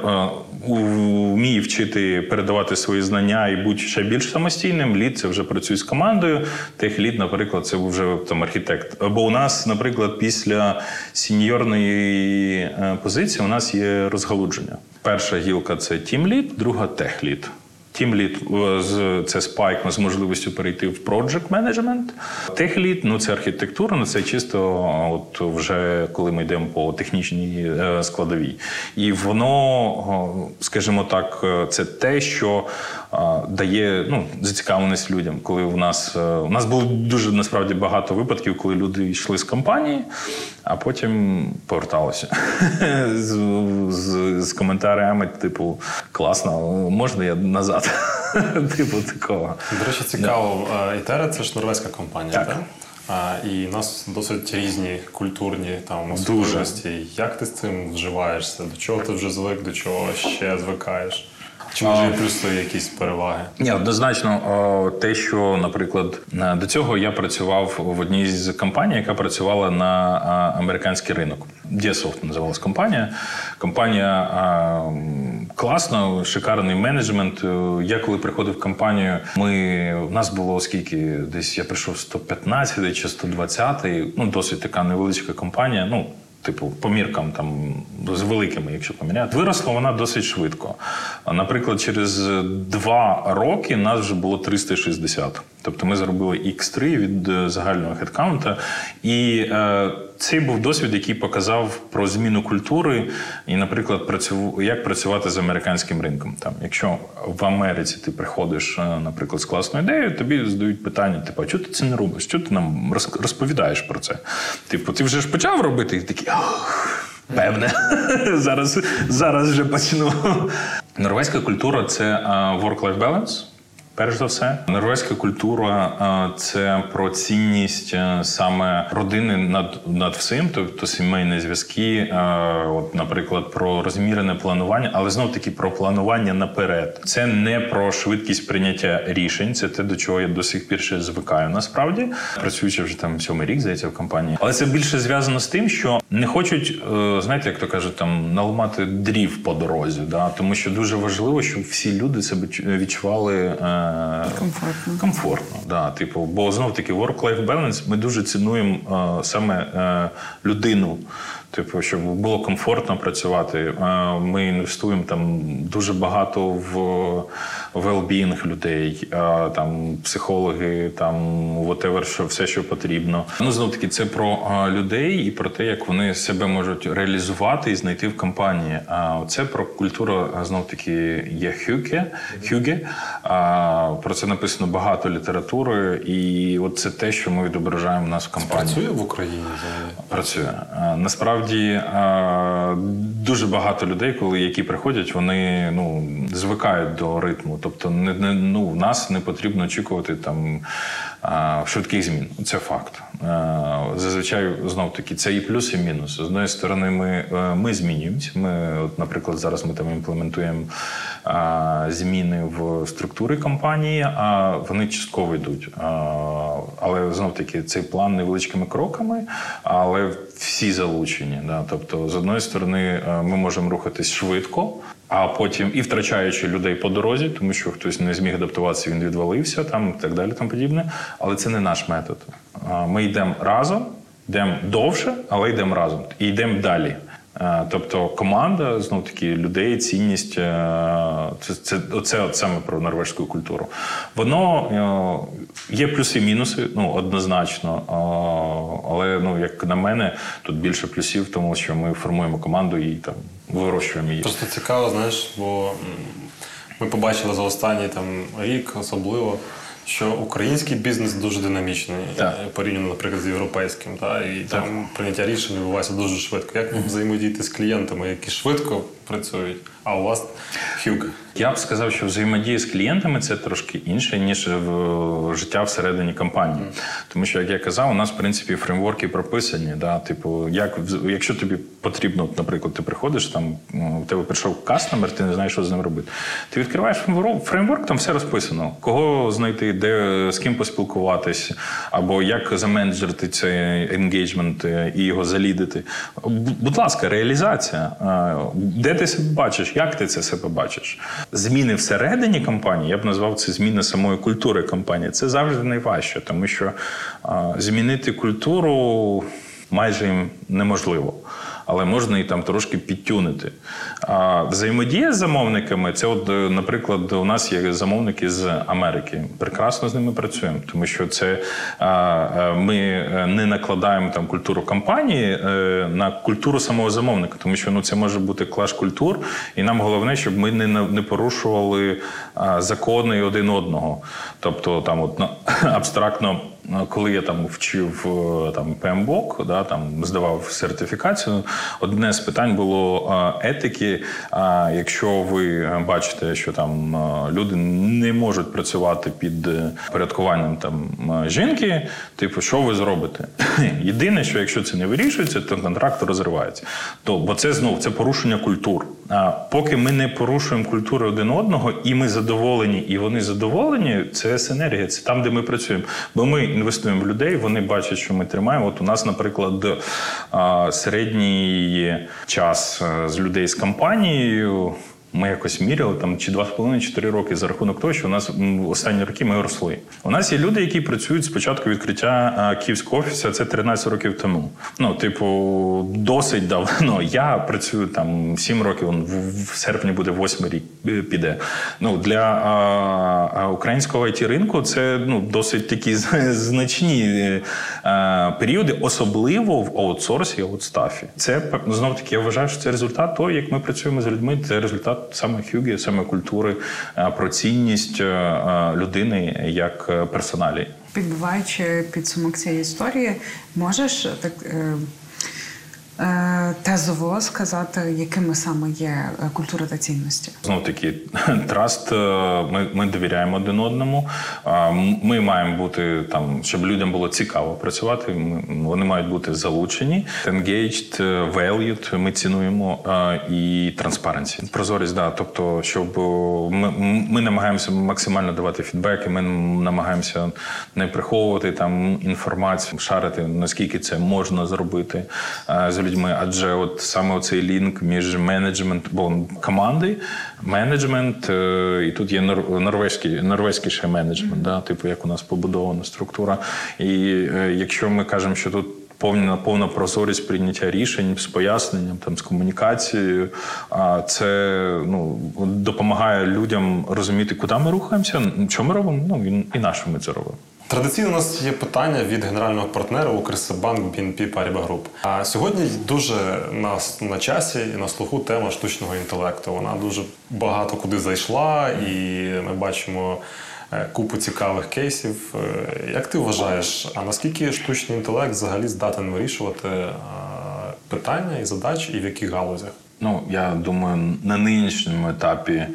S1: вміє вчити передавати свої знання і будь ще більш самостійним. Лід це вже працює з командою. Техлід, наприклад, це вже там архітект. Бо у нас, наприклад, після сіньорної е, позиції у нас є розгалуження. Перша гілка це тімлід, друга техлід. Тімлід з це спайк з можливістю перейти в project management. Техлід ну це архітектура, ну це чисто от вже коли ми йдемо по технічній е, складовій. І воно, скажімо так, е, це те, що е, дає ну, зацікавленість людям. Коли у нас е, у нас було дуже насправді багато випадків, коли люди йшли з компанії, а потім поверталися <laughs> з, з, з коментарями, типу, класно, можна я назад? <laughs> Типу такого.
S3: До речі, цікаво, Ітера це ж норвезька компанія,
S1: Так.
S3: так? А, і у нас досить різні культурні там особливості. Як ти з цим вживаєшся? До чого ти вже звик, до чого ще звикаєш? Чи може є плюси якісь переваги?
S1: Ні, однозначно, те, що, наприклад, до цього я працював в одній з компаній, яка працювала на американський ринок. Діасофт називалась компанія. Компанія класна, шикарний менеджмент. Е, Я коли приходив в компанію, ми у нас було скільки десь я прийшов 115 чи 120, ну досить така невеличка компанія. Ну Типу, по міркам там з великими, якщо поміряти, виросла вона досить швидко. Наприклад, через два роки нас вже було 360. Тобто ми зробили X3 від е, загального хедкаунта. І е, цей був досвід, який показав про зміну культури і, наприклад, працю... як працювати з американським ринком. Там, якщо в Америці ти приходиш, е, наприклад, з класною ідеєю, тобі задають питання: типу, чого ти це не робиш? Що ти нам роз- розповідаєш про це? Типу, ти вже ж почав робити, і такий. «Ох, Певне, <laughs> зараз, зараз вже почну. Норвезька культура це е, work-life balance. Перш за все, норвезька культура це про цінність е, саме родини над, над всім, тобто сімейні зв'язки, е, от, наприклад, про розмірене планування, але знов таки про планування наперед. Це не про швидкість прийняття рішень, це те, до чого я до сих пір ще звикаю. Насправді працюючи вже там сьомий рік, здається, в компанії. Але це більше зв'язано з тим, що не хочуть, е, знаєте, як то кажуть, там наламати дрів по дорозі, да? тому що дуже важливо, щоб всі люди себе відчували.
S2: Комфортно.
S1: комфортно. Да, типу, бо знов таки work-life balance ми дуже цінуємо е, саме е, людину. Типу, щоб було комфортно працювати. Е, Ми інвестуємо там дуже багато в well-being людей, е, там психологи, там whatever, що все, що потрібно. Ну знов таки, це про е, людей і про те, як вони себе можуть реалізувати і знайти в компанії. А це про культуру знов таки є хюге. хюге. Про це написано багато літератури, і от це те, що ми відображаємо в нас в компанії.
S3: Працює в Україні?
S1: Працює. А, Насправді дуже багато людей, коли які приходять, вони ну звикають до ритму. Тобто, не, не ну в нас не потрібно очікувати там швидких змін. Це факт. Зазвичай знов таки це і плюс, і мінус. З одної сторони, ми, е, ми змінюємося. Ми, от, наприклад, зараз ми там імплементуємо зміни в структурі компанії, а вони частково йдуть. Але знов таки цей план невеличкими кроками, але всі залучені. Да? Тобто, з одної сторони, е, ми можемо рухатись швидко. А потім і втрачаючи людей по дорозі, тому що хтось не зміг адаптуватися, він відвалився там і так далі, там подібне. Але це не наш метод. Ми йдемо разом, йдемо довше, але йдемо разом і йдемо далі. Е, Тобто команда, знов таки людей, цінність е, це, це оце от саме про норвежську культуру. Воно е, є плюси і мінуси, ну однозначно. Але ну як на мене, тут більше плюсів, тому що ми формуємо команду і там вирощуємо її.
S3: Просто цікаво, знаєш, бо ми побачили за останній там рік особливо. Що український бізнес дуже динамічний
S1: Так.
S3: е, порівняно, наприклад, з європейським, та і там прийняття рішень відбувається дуже швидко. Як взаємодіяти з клієнтами, які швидко працюють, а у вас хюк?
S1: Я б сказав, що взаємодія з клієнтами це трошки інше, ніж в життя всередині компанії. Тому що, як я казав, у нас в принципі фреймворки прописані. Да? Типу, як якщо тобі потрібно, наприклад, ти приходиш, там у тебе прийшов кастомер, ти не знаєш, що з ним робити. Ти відкриваєш фреймворк, там все розписано. Кого знайти, де з ким поспілкуватись, або як заменеджерити цей енгейджмент і його залідити. Будь ласка, реалізація. Де ти себе бачиш? Як ти це себе бачиш? Зміни всередині компанії, я б назвав це зміни самої культури компанії. Це завжди найважче, тому що а, змінити культуру майже неможливо. Але можна і там трошки підтюнити. А взаємодія з замовниками це, от, е, наприклад, у нас є замовники з Америки. Прекрасно з ними працюємо, тому що це е, ми е, не накладаємо там культуру компанії на культуру самого замовника, тому що ну це може бути клаш культур, і нам головне, щоб ми не, не порушували закони один одного. Тобто, там, от на- <laughs> абстрактно. Коли я там вчив е, там ПМБОК, да, там здавав сертифікацію, одне з питань було е, етики. А якщо ви бачите, що там е, люди не можуть працювати під порядкуванням там жінки, типу, що ви зробите? <laughs> Єдине, що якщо це не вирішується, то контракт розривається. То бо це знов це порушення культур. А поки ми не порушуємо культури один одного, і ми задоволені, і вони задоволені, це синергія, це там, де ми працюємо. Бо ми інвестуємо в людей, вони бачать, що ми тримаємо. От у нас, наприклад, середній час е, з людей з компанією. Ми якось міряли там чи 2,5-4 роки за рахунок того, що у нас м, останні роки ми росли. У нас є люди, які працюють з початку відкриття київського офісу, це 13 років тому. Ну, типу, досить давно. <laughs> Я працюю там 7 років, в, в серпні буде 8 рік е, піде. Ну, для українського it ринку це ну, досить такі <laughs> значні е, періоди, особливо в аутсорсі і аутстафі. Це знов таки, я вважаю, що це результат того, як ми працюємо з людьми. Це результат саме хюгі, саме культури, е, про цінність е, е, людини як персоналі.
S2: Підбиваючи підсумок цієї історії, можеш так тезово сказати, якими саме є е, культура та цінності?
S1: Знов таки, <laughs> траст. е, Ми, ми довіряємо один одному. Ми маємо бути там, щоб людям було цікаво працювати. Вони мають бути залучені, engaged, е, valued, Ми цінуємо е, і transparency. Прозорість, да. Тобто, щоб е, ми, ми намагаємося максимально давати фідбеки. Ми намагаємося не приховувати там інформацію, шарити наскільки це можна зробити е, з. Людьми, адже от саме цей лінк між менеджмент, бо команди, менеджмент, е, і тут є норвезький, норвезький ще менеджмент, да, типу як у нас побудована структура. І е, якщо ми кажемо, що тут повна повна прозорість прийняття рішень з поясненням, там з комунікацією. А це ну допомагає людям розуміти, куди ми рухаємося, що ми робимо. Ну і на що ми це робимо.
S3: Традиційно у нас є питання від генерального партнера Укрсибанк BNP Paribas Group. А сьогодні дуже на, на часі і на слуху тема штучного інтелекту. Вона дуже багато куди зайшла, і ми бачимо е, купу цікавих кейсів. Е, Як ти вважаєш, а наскільки штучний інтелект взагалі здатен вирішувати е, питання і задачі, і в яких галузях?
S1: Ну, я думаю, на нинішньому етапі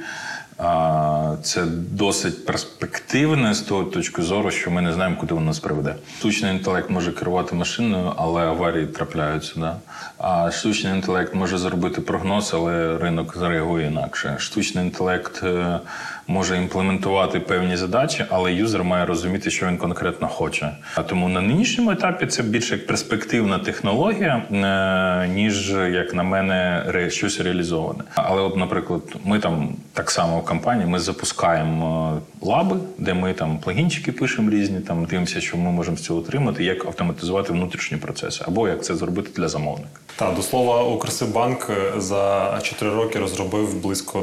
S1: це досить перспективне з того точки зору, що ми не знаємо, куди воно нас приведе. Штучний інтелект може керувати машиною, але аварії трапляються. Да? А штучний інтелект може зробити прогноз, але ринок зареагує інакше. Штучний інтелект е, може імплементувати певні задачі, але юзер має розуміти, що він конкретно хоче. А тому на нинішньому етапі це більше як перспективна технологія, е, ніж як на мене щось реалізоване. Але, от, наприклад, ми там так само в компанії ми запускаємо е, лаби, де ми там плагінчики пишемо різні, там дивимося, що ми можемо з цього отримати, як автоматизувати внутрішні процеси, або як це зробити для замовника.
S3: Так, до слова, Укрсибанк е, за 4 роки розробив близько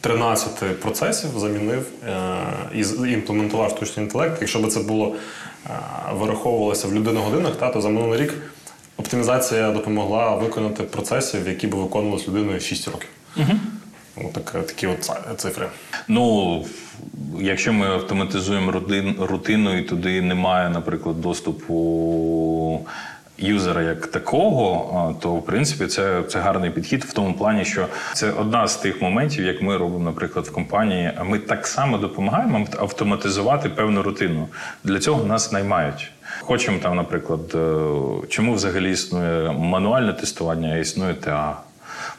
S3: 13 процесів, замінив е, і імплементував штучний інтелект. Якщо б це було е, вираховувалося в людиногодинах, та, то за минулий рік оптимізація допомогла виконати процесів, які б виконувалися людиною 6 років. Угу. Так, такі от цифри.
S1: Ну, якщо ми автоматизуємо рутину і туди немає, наприклад, доступу юзера як такого, то в принципі це, це гарний підхід в тому плані, що це одна з тих моментів, як ми робимо, наприклад, в компанії. Ми так само допомагаємо автоматизувати певну рутину. Для цього нас наймають. Хочемо там, наприклад, е, чому взагалі існує мануальне тестування, а існує TA.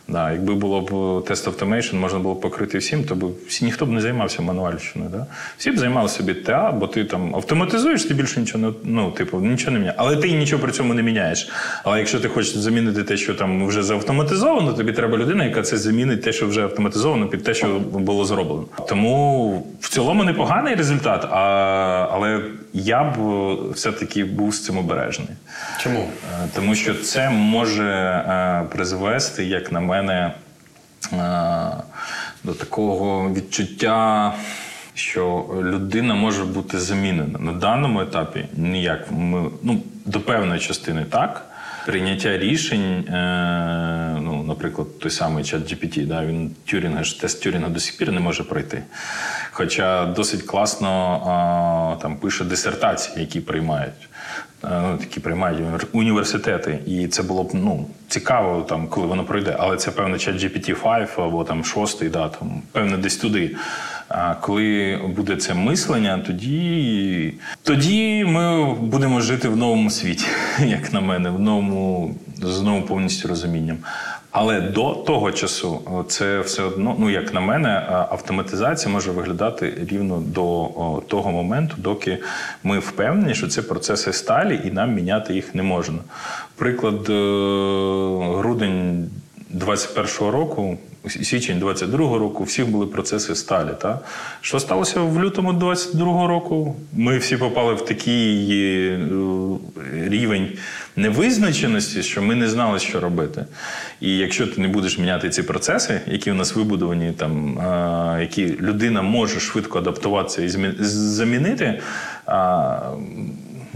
S1: Да, якби було б test automation, можна було б покрити всім, то б всі ніхто б не займався мануальщиною. Да? Всі б займалися собі TA, бо ти там автоматизуєш, ти більше нічого не ну, типу, нічого не міняєш. Але ти нічого при цьому не міняєш. Але якщо ти хочеш замінити те, що там вже заавтоматизовано, тобі треба людина, яка це замінить те, що вже автоматизовано, під те, що було зроблено. Тому в цілому непоганий результат, а, але я б все-таки був з цим обережний.
S3: Чому?
S1: Е, Тому що це може е, призвести, як на мене, е, до такого відчуття, що людина може бути замінена. На даному етапі ніяк. Ми, ну, до певної частини так. Прийняття рішень, е, ну, наприклад, той самий чат GPT, да, він Тюрінга ж тест Тюрінга до сих пір не може пройти. Хоча досить класно там пише дисертації, які приймають. Е, Ну, такі приймають універ- університети, і це було б ну цікаво, там коли воно пройде. Але це певно чат GPT-5 або там 6, да, там певно десь туди. А коли буде це мислення, тоді, тоді ми будемо жити в новому світі, <laughs> як на мене, в новому з новим повністю розумінням. Але до того часу це все одно, ну як на мене, автоматизація може виглядати рівно до того моменту, доки ми впевнені, що це процеси сталі і нам міняти їх не можна. Приклад, е, грудень 21-го року, січень 22-го року, всіх були процеси сталі. Та? Що сталося в лютому 22-го року? Ми всі попали в такий е, рівень невизначеності, що ми не знали, що робити. І якщо ти не будеш міняти ці процеси, які у нас вибудовані, там, які людина може швидко адаптуватися і замінити,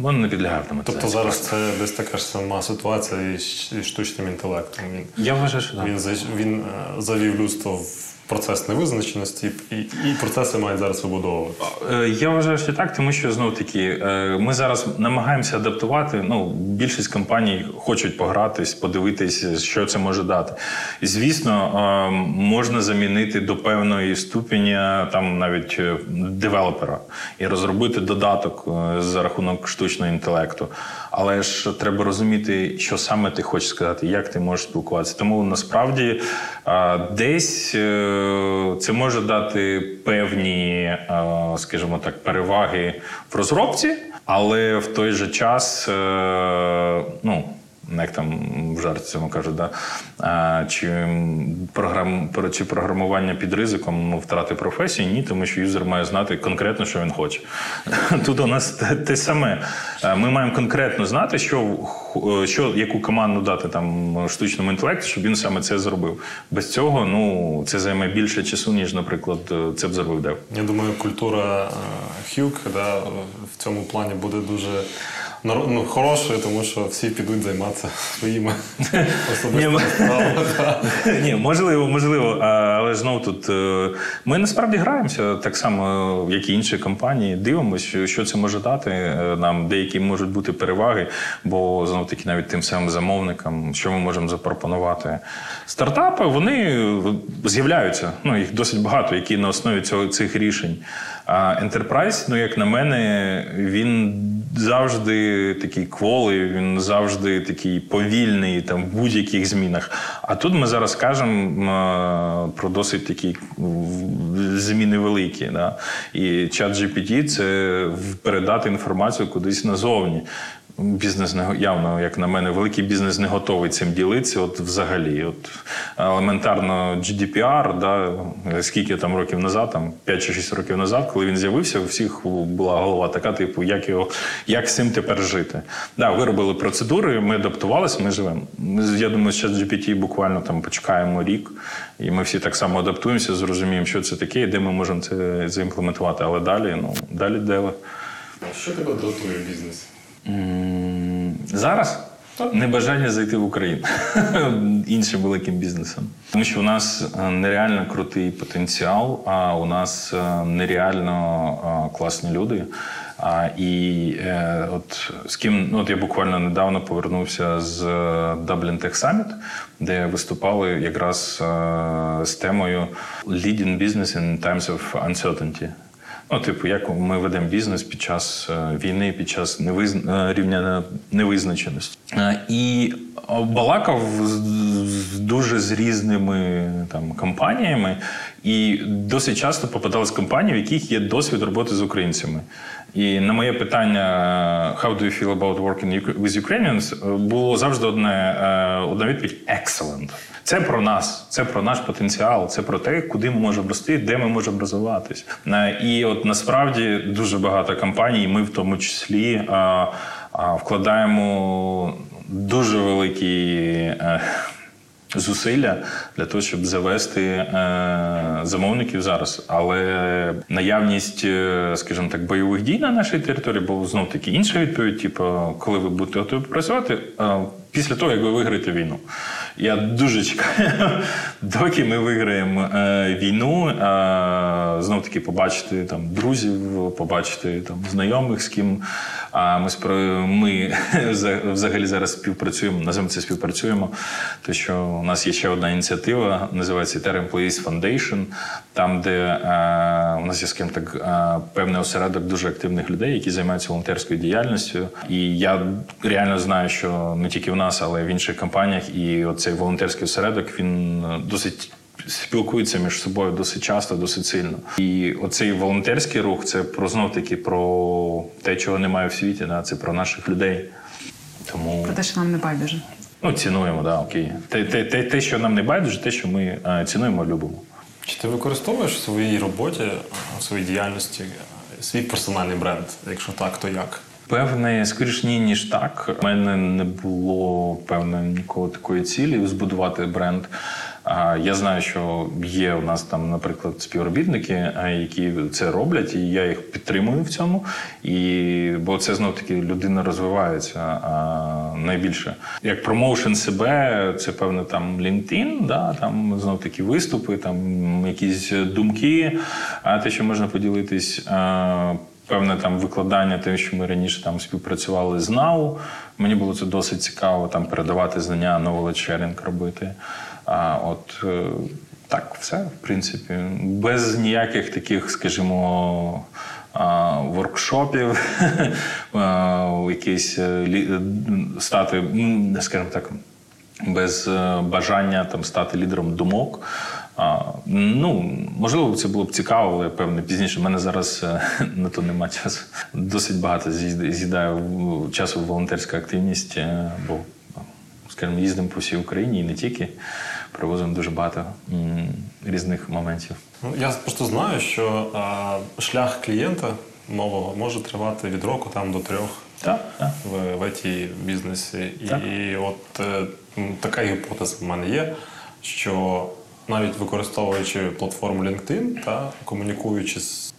S1: воно не підлягає автоматизації.
S3: Тобто зараз це десь така ж сама ситуація із штучним інтелектом. Він,
S1: Я вважаю, що так.
S3: він, він е, завів людство в процес невизначеності, і, і процеси мають зараз вибудовувати.
S1: Е, Я вважаю, що так, тому що знов таки е, ми зараз намагаємося адаптувати. Ну, більшість компаній хочуть погратись, подивитись, що це може дати. Звісно, е, можна замінити до певної ступеня там навіть девелопера і розробити додаток за рахунок штучного інтелекту. Але ж треба розуміти, що саме ти хочеш сказати, як ти можеш спілкуватися. Тому насправді десь е, це може дати певні, е, скажімо так, переваги в розробці, але в той же час, е, ну. Як там в жарті цьому кажуть, да? а, чи, програм, про- чи програмування під ризиком ну, втрати професії? Ні, тому що юзер має знати конкретно, що він хоче. <laughs> Тут у нас те, те саме. Е, Ми маємо конкретно знати, що, х- що яку команду дати там штучному інтелекту, щоб він саме це зробив. Без цього ну, це займе більше часу, ніж, наприклад, е, це б зробив дев.
S3: Я думаю, культура е, Хюк да, в цьому плані буде дуже ну, хорошою, тому що всі підуть займатися <laughs> своїми <laughs> особистими справами. <laughs>
S1: Ні, можливо, можливо. Але знову тут е, ми насправді граємося так само, як і інші компанії. Дивимося, що- що це може дати е, нам. Деякі можуть бути переваги, бо знов таки навіть тим самим замовникам, що ми можемо запропонувати. Стартапи вони з'являються. Ну їх досить багато, які на основі цього цих рішень. А Enterprise, ну як на мене, він завжди такий кволий, він завжди такий повільний там в будь-яких змінах. А тут ми зараз кажемо е, про досить такі зміни великі. Да? І чат GPT – це передати інформацію кудись назовні. Бізнес не явно, як на мене, великий бізнес не готовий цим ділитися. От взагалі, от елементарно GDPR, да, скільки там років назад, там 5 чи 6 років назад, коли він з'явився, у всіх була голова така, типу, як його, як з цим тепер жити. Да, виробили процедури, ми адаптувалися, ми живемо. Я думаю, що GPT буквально там почекаємо рік, і ми всі так само адаптуємося, зрозуміємо, що це таке, і де ми можемо це заімплементувати. Але далі, ну далі дело.
S3: Що тебе бізнесі?
S1: М, Зараз небажання зайти в Україну <laughs> іншим великим бізнесом. Тому що у нас е, нереально крутий потенціал, а у нас е, нереально е, класні люди. А, і е, от з ким ну, от я буквально недавно повернувся з Dublin Tech Summit, де виступали якраз е, з темою Leading Business in Times of Uncertainty. Ну, типу, як ми ведемо бізнес під час е, війни, під час невиз... е, рівня невизначеності. Е, І балакав з, дуже з різними там компаніями, і досить часто попадались компанії, в яких є досвід роботи з українцями. І на моє питання «How do you feel about working with Ukrainians?» було завжди одне, одна відповідь «Excellent». Це про нас, це про наш потенціал, це про те, куди ми можемо рости, де ми можемо розвиватись. Е, І от насправді дуже багато компаній, ми в тому числі е, е, вкладаємо дуже великі. Зусилля для того, щоб завести замовників зараз, але наявність, скажімо так, бойових дій на нашій території, бо знов таки інша відповідь: типу, коли ви будете готові працювати, після того як ви виграєте війну. Я дуже чекаю, <laughs> доки ми виграємо е, війну, е, знов таки побачити там друзів, побачити там знайомих, з ким а ми спро- ми <laughs> взагалі зараз співпрацюємо, називаємо це співпрацюємо. То що у нас є ще одна ініціатива, називається Terra Employees Foundation, там, де е, у нас є скажімо так е, певний осередок дуже активних людей, які займаються волонтерською діяльністю. І я реально знаю, що не тільки в нас, але в інших компаніях, і оцей волонтерський осередок він е, досить. Спілкуються між собою досить часто, досить сильно. І оцей волонтерський рух це про знов таки про те, чого немає в світі, да? це про наших людей. Тому
S2: Про те, що нам не байдуже.
S1: ну, цінуємо, да, окей. Те, те, те, те, що нам не байдуже, те, що ми е, цінуємо, любимо.
S3: Чи ти використовуєш в своїй роботі, в своїй діяльності е, свій персональний бренд? Якщо так, то як?
S1: Певне, скоріш ні, ніж так. У мене не було певно ніколи такої цілі збудувати бренд. Я знаю, що є у нас там, наприклад, співробітники, які це роблять, і я їх підтримую в цьому. І бо це знов таки людина розвивається найбільше. Як промоушен себе, це певно там LinkedIn, да, там знов таки виступи, там якісь думки, а те, що можна поділитись. Певне там викладання, те, що ми раніше там співпрацювали з НАУ. Мені було це досить цікаво там передавати знання, knowledge робити. А от е, так, все, в принципі, без ніяких таких, скажімо. Воркшопів, <laughs> якісь е, е, стати, скажімо так, без бажання там стати лідером думок. А, ну, можливо, це було б цікаво, але певне пізніше. У мене зараз е, <laughs> на то нема часу. Досить багато з'їд- з'їдаю часу в волонтерська активність, е, бо скажімо, їздимо по всій Україні і не тільки. Привозимо дуже багато різних моментів.
S3: Ну, я просто знаю, що а, шлях клієнта нового може тривати від року там до трьох
S1: Так, так.
S3: в, в it бізнесі.
S1: Так.
S3: І от е, така гіпотеза в мене є, що навіть використовуючи платформу LinkedIn та комунікуючи з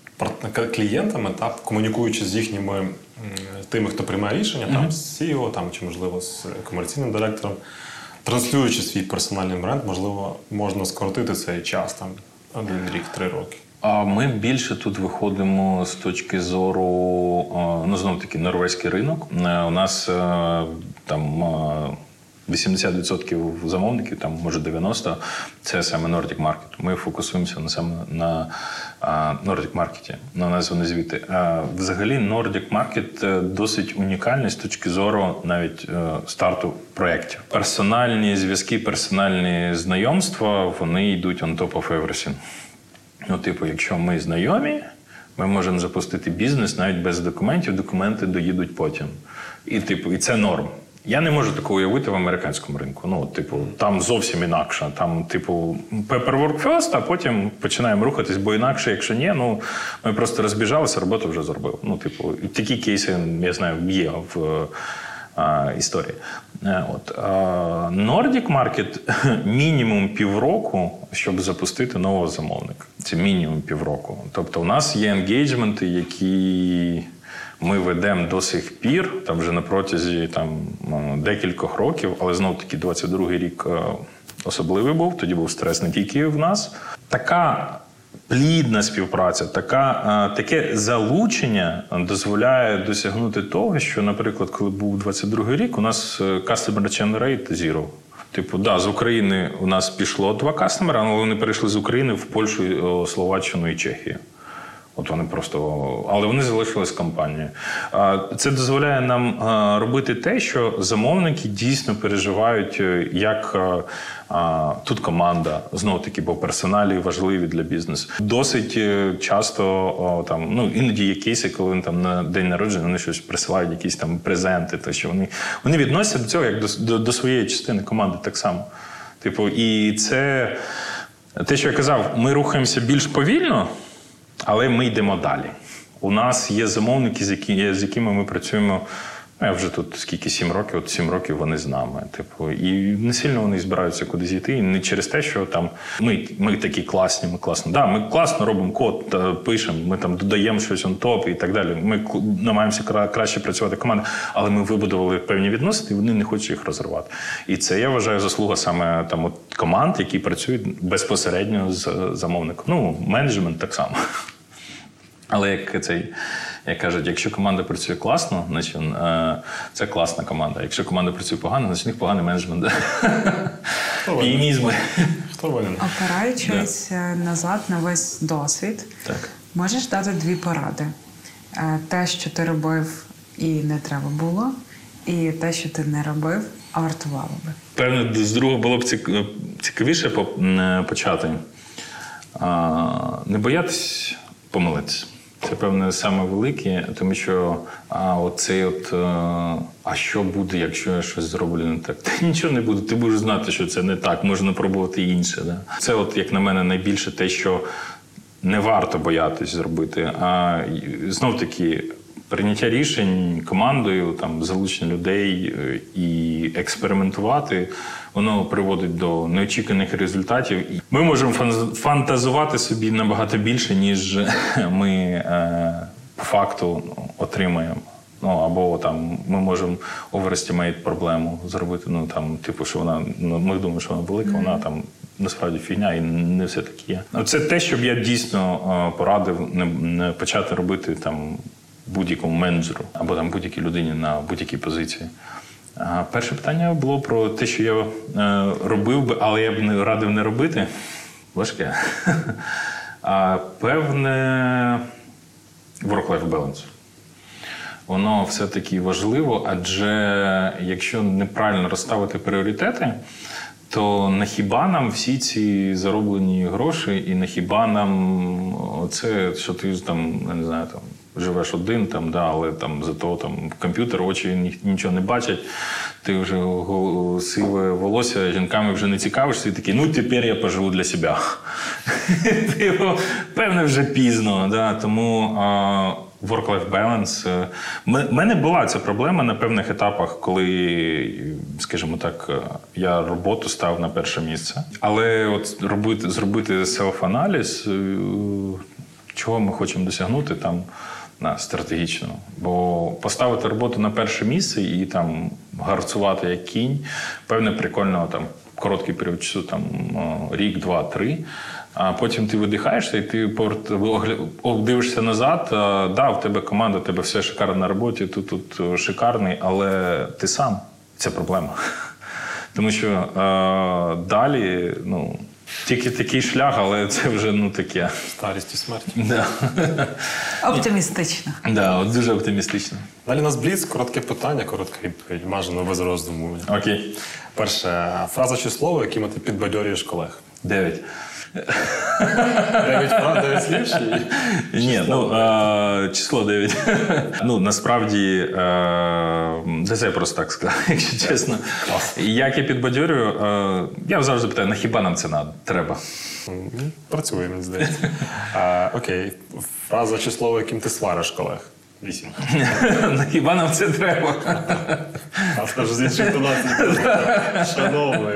S3: клієнтами та комунікуючи з їхніми тими, хто приймає рішення, там з CEO, там чи можливо з комерційним директором, транслюючи свій персональний бренд, можливо, можна скоротити цей час там один рік, три роки.
S1: А ми більше тут виходимо з точки зору, е, ну знов таки, норвезький ринок. Е, У нас е, там 80% замовників, там може 90%, це саме Nordic Market. Ми фокусуємося на саме на Nordic Market. На звідти. Е, Взагалі, Nordic Market е, досить унікальний з точки зору навіть е, старту проєктів. Персональні зв'язки, персональні знайомства, вони йдуть on top of everything. Ну, типу, якщо ми знайомі, ми можемо запустити бізнес навіть без документів, документи доїдуть потім. І, типу, і це норм. Я не можу такого уявити в американському ринку. Ну, типу, там зовсім інакше. Там, типу, paperwork first, а потім починаємо рухатись, бо інакше, якщо ні, ну ми просто розбіжалися, роботу вже зробили. Ну, типу, такі кейси, я знаю, є в а, історії. Е, От. Nordic Market <laughs> мінімум півроку, щоб запустити нового замовника. Це мінімум півроку. Тобто, у нас є енгейджменти, які ми ведемо до сих пір, там вже на протязі там, е, декількох років, але знов таки 22-й рік е, особливий був. Тоді був стрес не тільки в нас. Така плідна співпраця, така, е, таке залучення дозволяє досягнути того, що, наприклад, коли був 22-й рік, у нас customer retention rate zero. Типу, да, з України у нас пішло два кастомери, але вони перейшли з України в Польщу, Словаччину і Чехію. От вони просто, але вони залишились компанією. Це дозволяє нам робити те, що замовники дійсно переживають, е, як е, тут команда знову таки, бо персоналі важливі для бізнесу. Досить е, часто там, ну іноді є кейси, коли вони там на день народження вони щось присилають, якісь там презенти, то що вони, вони відносяться до цього як до, до, до своєї частини команди так само. Типу, і це те, що я казав, ми рухаємося більш повільно. Але ми йдемо далі. У нас є замовники, з, якими ми працюємо. Я вже тут скільки сім років, от сім років вони з нами. Типу, і не сильно вони збираються кудись йти. І не через те, що там ми, ми такі класні, ми класно. Да, ми класно робимо код, пишемо, ми там додаємо щось on топ і так далі. Ми намагаємося кра- краще працювати команда, але ми вибудували певні відносини, і вони не хочуть їх розривати. І це я вважаю заслуга саме там от команд, які працюють безпосередньо з замовником. Ну, менеджмент так само. Але як цей, як кажуть, якщо команда працює класно, значить е, це класна команда. Якщо команда працює погано, значить у них поганий менеджмент.
S3: Хто винен?
S2: Опираючись е, назад на весь досвід,
S1: Так.
S2: можеш дати дві поради: Е, те, що ти робив і не треба було, і те, що ти не робив, а вартувало би.
S1: Певно, з другого було б цік- цікавіше по- почати. Не боятись помилитися. Це, певне, саме велике, тому що а, оцей от, е, а що буде, якщо я щось зроблю не так? Та нічого не буде, ти будеш знати, що це не так, можна пробувати інше. Да? Це, от, як на мене, найбільше те, що не варто боятись зробити. А знов таки, прийняття рішень командою, там залучення людей е, і експериментувати, воно приводить до неочікуваних результатів. І Ми можемо фан- фантазувати собі набагато більше, ніж <laughs> ми е, по факту ну, отримаємо. Ну або там ми можемо overestimate проблему зробити. Ну там, типу, що вона ну ми думаємо, що вона велика, вона там насправді фігня, і не все таки є. Ну, Це те, що б я дійсно е, порадив не, не почати робити там будь-якому менеджеру або там будь-якій людині на будь-якій позиції. Перше питання було про те, що я е, робив би, але я б не радив не робити. Важке. <laughs> Певне work-life balance. Воно все-таки важливо, адже якщо неправильно розставити пріоритети, то на хіба нам всі ці зароблені гроші, і на хіба нам це, що ти там, не знаю, там живеш один, там, да, але там зато там комп'ютер, очі ні- нічого не бачать. Ти вже сиве волосся, жінками вже не цікавишся, і такий, ну тепер я поживу для себе. <laughs> Певне, вже пізно. Да, тому work-life balance. е, В мене була ця проблема на певних етапах, коли, скажімо так, е, я роботу став на перше місце. Але от робити, зробити селф-аналіз, е, чого ми хочемо досягнути там стратегічно. Бо поставити роботу на перше місце і там гарцувати як кінь, певне, прикольно там короткий період часу, там рік, два, три. А потім ти видихаєшся і ти дивишся назад. Да, в тебе команда, в тебе все шикарно на роботі, тут тут шикарний, але ти сам це проблема. <laughs> Тому що е, далі, ну, тільки такий шлях, але це вже ну таке.
S3: Старість і смерть.
S1: Да.
S2: Оптимістично.
S1: Да, от дуже оптимістично.
S3: Далі у нас бліц, коротке питання, коротка відповідь, майже без роздуму.
S1: Окей.
S3: Перше, фраза чи слово, якими ти підбадьорюєш колег.
S1: Дев'ять.
S3: Дев'ять фраз, дев'ять
S1: Ні, ну число 9. <laughs> ну насправді це я просто так сказав, <laughs> якщо чесно. Як я підбадьорюю, я завжди питаю, на хіба нам це треба?
S3: Працює, мені здається. Окей. Фраза чи слово, яким ти свариш колег. Вісім. <laughs>
S1: хіба нам це треба?
S3: А скажу з інших тонації. <laughs> Шановний.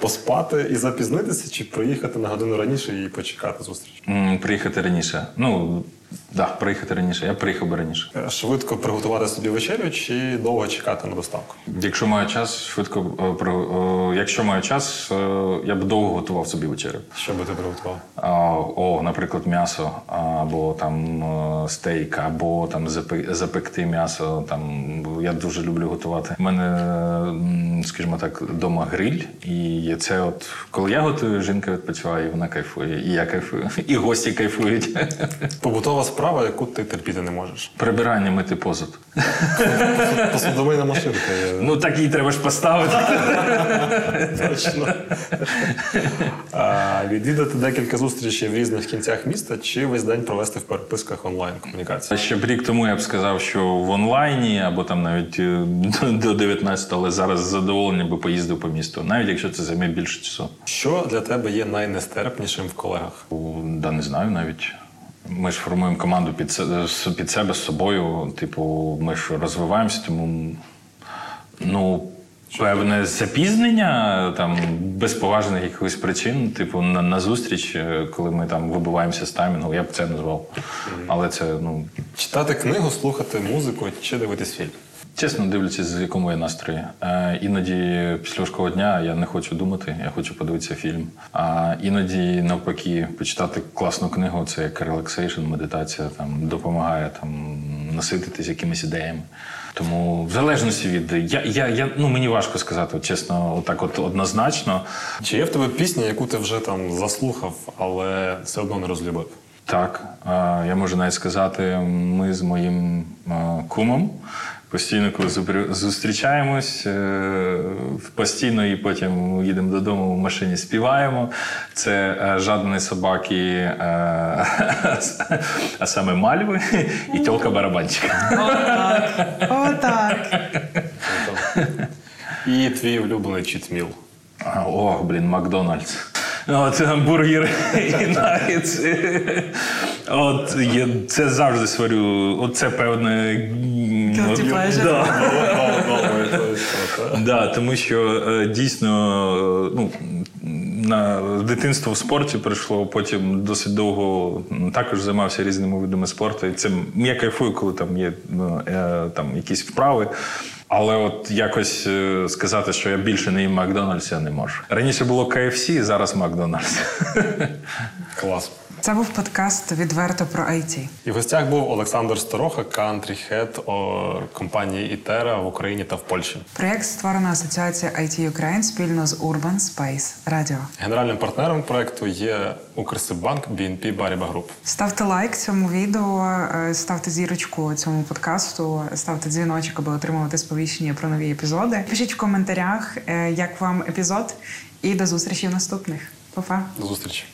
S3: Поспати і запізнитися, чи приїхати на годину раніше і почекати зустріч?
S1: Приїхати раніше. Ну, да, приїхати раніше. Я приїхав би раніше.
S3: Е, Швидко приготувати собі вечерю чи довго чекати на доставку?
S1: Якщо маю час, швидко е, про- е, якщо маю час, я б довго готував собі вечерю.
S3: Що би ти приготував?
S1: А, О, наприклад, м'ясо, або там стейк, або там запекти м'ясо. Там я дуже люблю готувати. У мене, скажімо так, вдома гриль, і це от коли я готую, жінка відпочиває, і вона кайфує, і я кайфую, і гості кайфують.
S3: Побутова справа, яку ти терпіти не можеш.
S1: Прибирання мити посуд. <laughs>
S3: Посудомийна машинка.
S1: Ну так її треба ж поставити.
S3: Точно. Відвідати декілька зустрічей в різних кінцях міста чи весь день провести в переписках онлайн комунікації.
S1: Ще б рік тому я б сказав, що в онлайні або там навіть е, до 19, але зараз з задоволенням би поїздив по місту, навіть якщо це займе більше часу.
S3: Що для тебе є найнестерпнішим в колегах?
S1: Да, не знаю навіть. Ми ж формуємо команду під, під себе з собою. Типу, ми ж розвиваємося, тому ну. Певне запізнення там без поважних якихось причин, типу на, на зустріч, е, коли ми там вибиваємося з таймінгу, я б це назвав. Але це ну
S3: Читати книгу, слухати музику чи дивитись фільм?
S1: Чесно дивлячись, з якому я настрої. Е, іноді після важкого дня я не хочу думати, я хочу подивитися фільм. А іноді, навпаки, почитати класну книгу це як relaxation, медитація там допомагає там насититись якимись ідеями. Тому в залежності від я, я, я ну мені важко сказати, от чесно, отак, от однозначно.
S3: Чи є в тебе пісня, яку ти вже там заслухав, але все одно не розлюбив?
S1: Так, е, я можу навіть сказати, ми з моїм е, кумом постійно, коли зустрічаємось, е, постійно і потім їдемо додому в машині, співаємо. Це е, жадані собаки, е, а саме мальви і тілка барабанчика.
S2: Отак.
S3: І твій улюблений читміл.
S1: Ох, блін, Макдональдс. От бургер і нагетс. От є, це завжди сварю. От це певне.
S2: Guilty.
S1: Да. Да, тому що е, дійсно е, ну, на дитинство в спорті прийшло, потім досить довго також займався різними видами спорту. І це я кайфую, коли там є ну, е, там якісь вправи. Але от якось сказати, що я більше не їм Макдональдс, я не можу. Раніше було KFC, зараз Макдональдс.
S3: Клас.
S2: Це був подкаст відверто про IT.
S3: І в гостях був Олександр Староха, кантрі хед компанії Ітера в Україні та в Польщі.
S2: Проєкт створено Асоціація IT Ukraine спільно з Urban Space Radio.
S3: Генеральним партнером проекту є Укрсиббанк BNP Paribas Group.
S2: Ставте лайк цьому відео, е, ставте зірочку цьому подкасту, ставте дзвіночок, аби отримувати сповіщення про нові епізоди. Пишіть в коментарях, е, як вам епізод, і до зустрічі в наступних. Па-па!
S3: До зустрічі.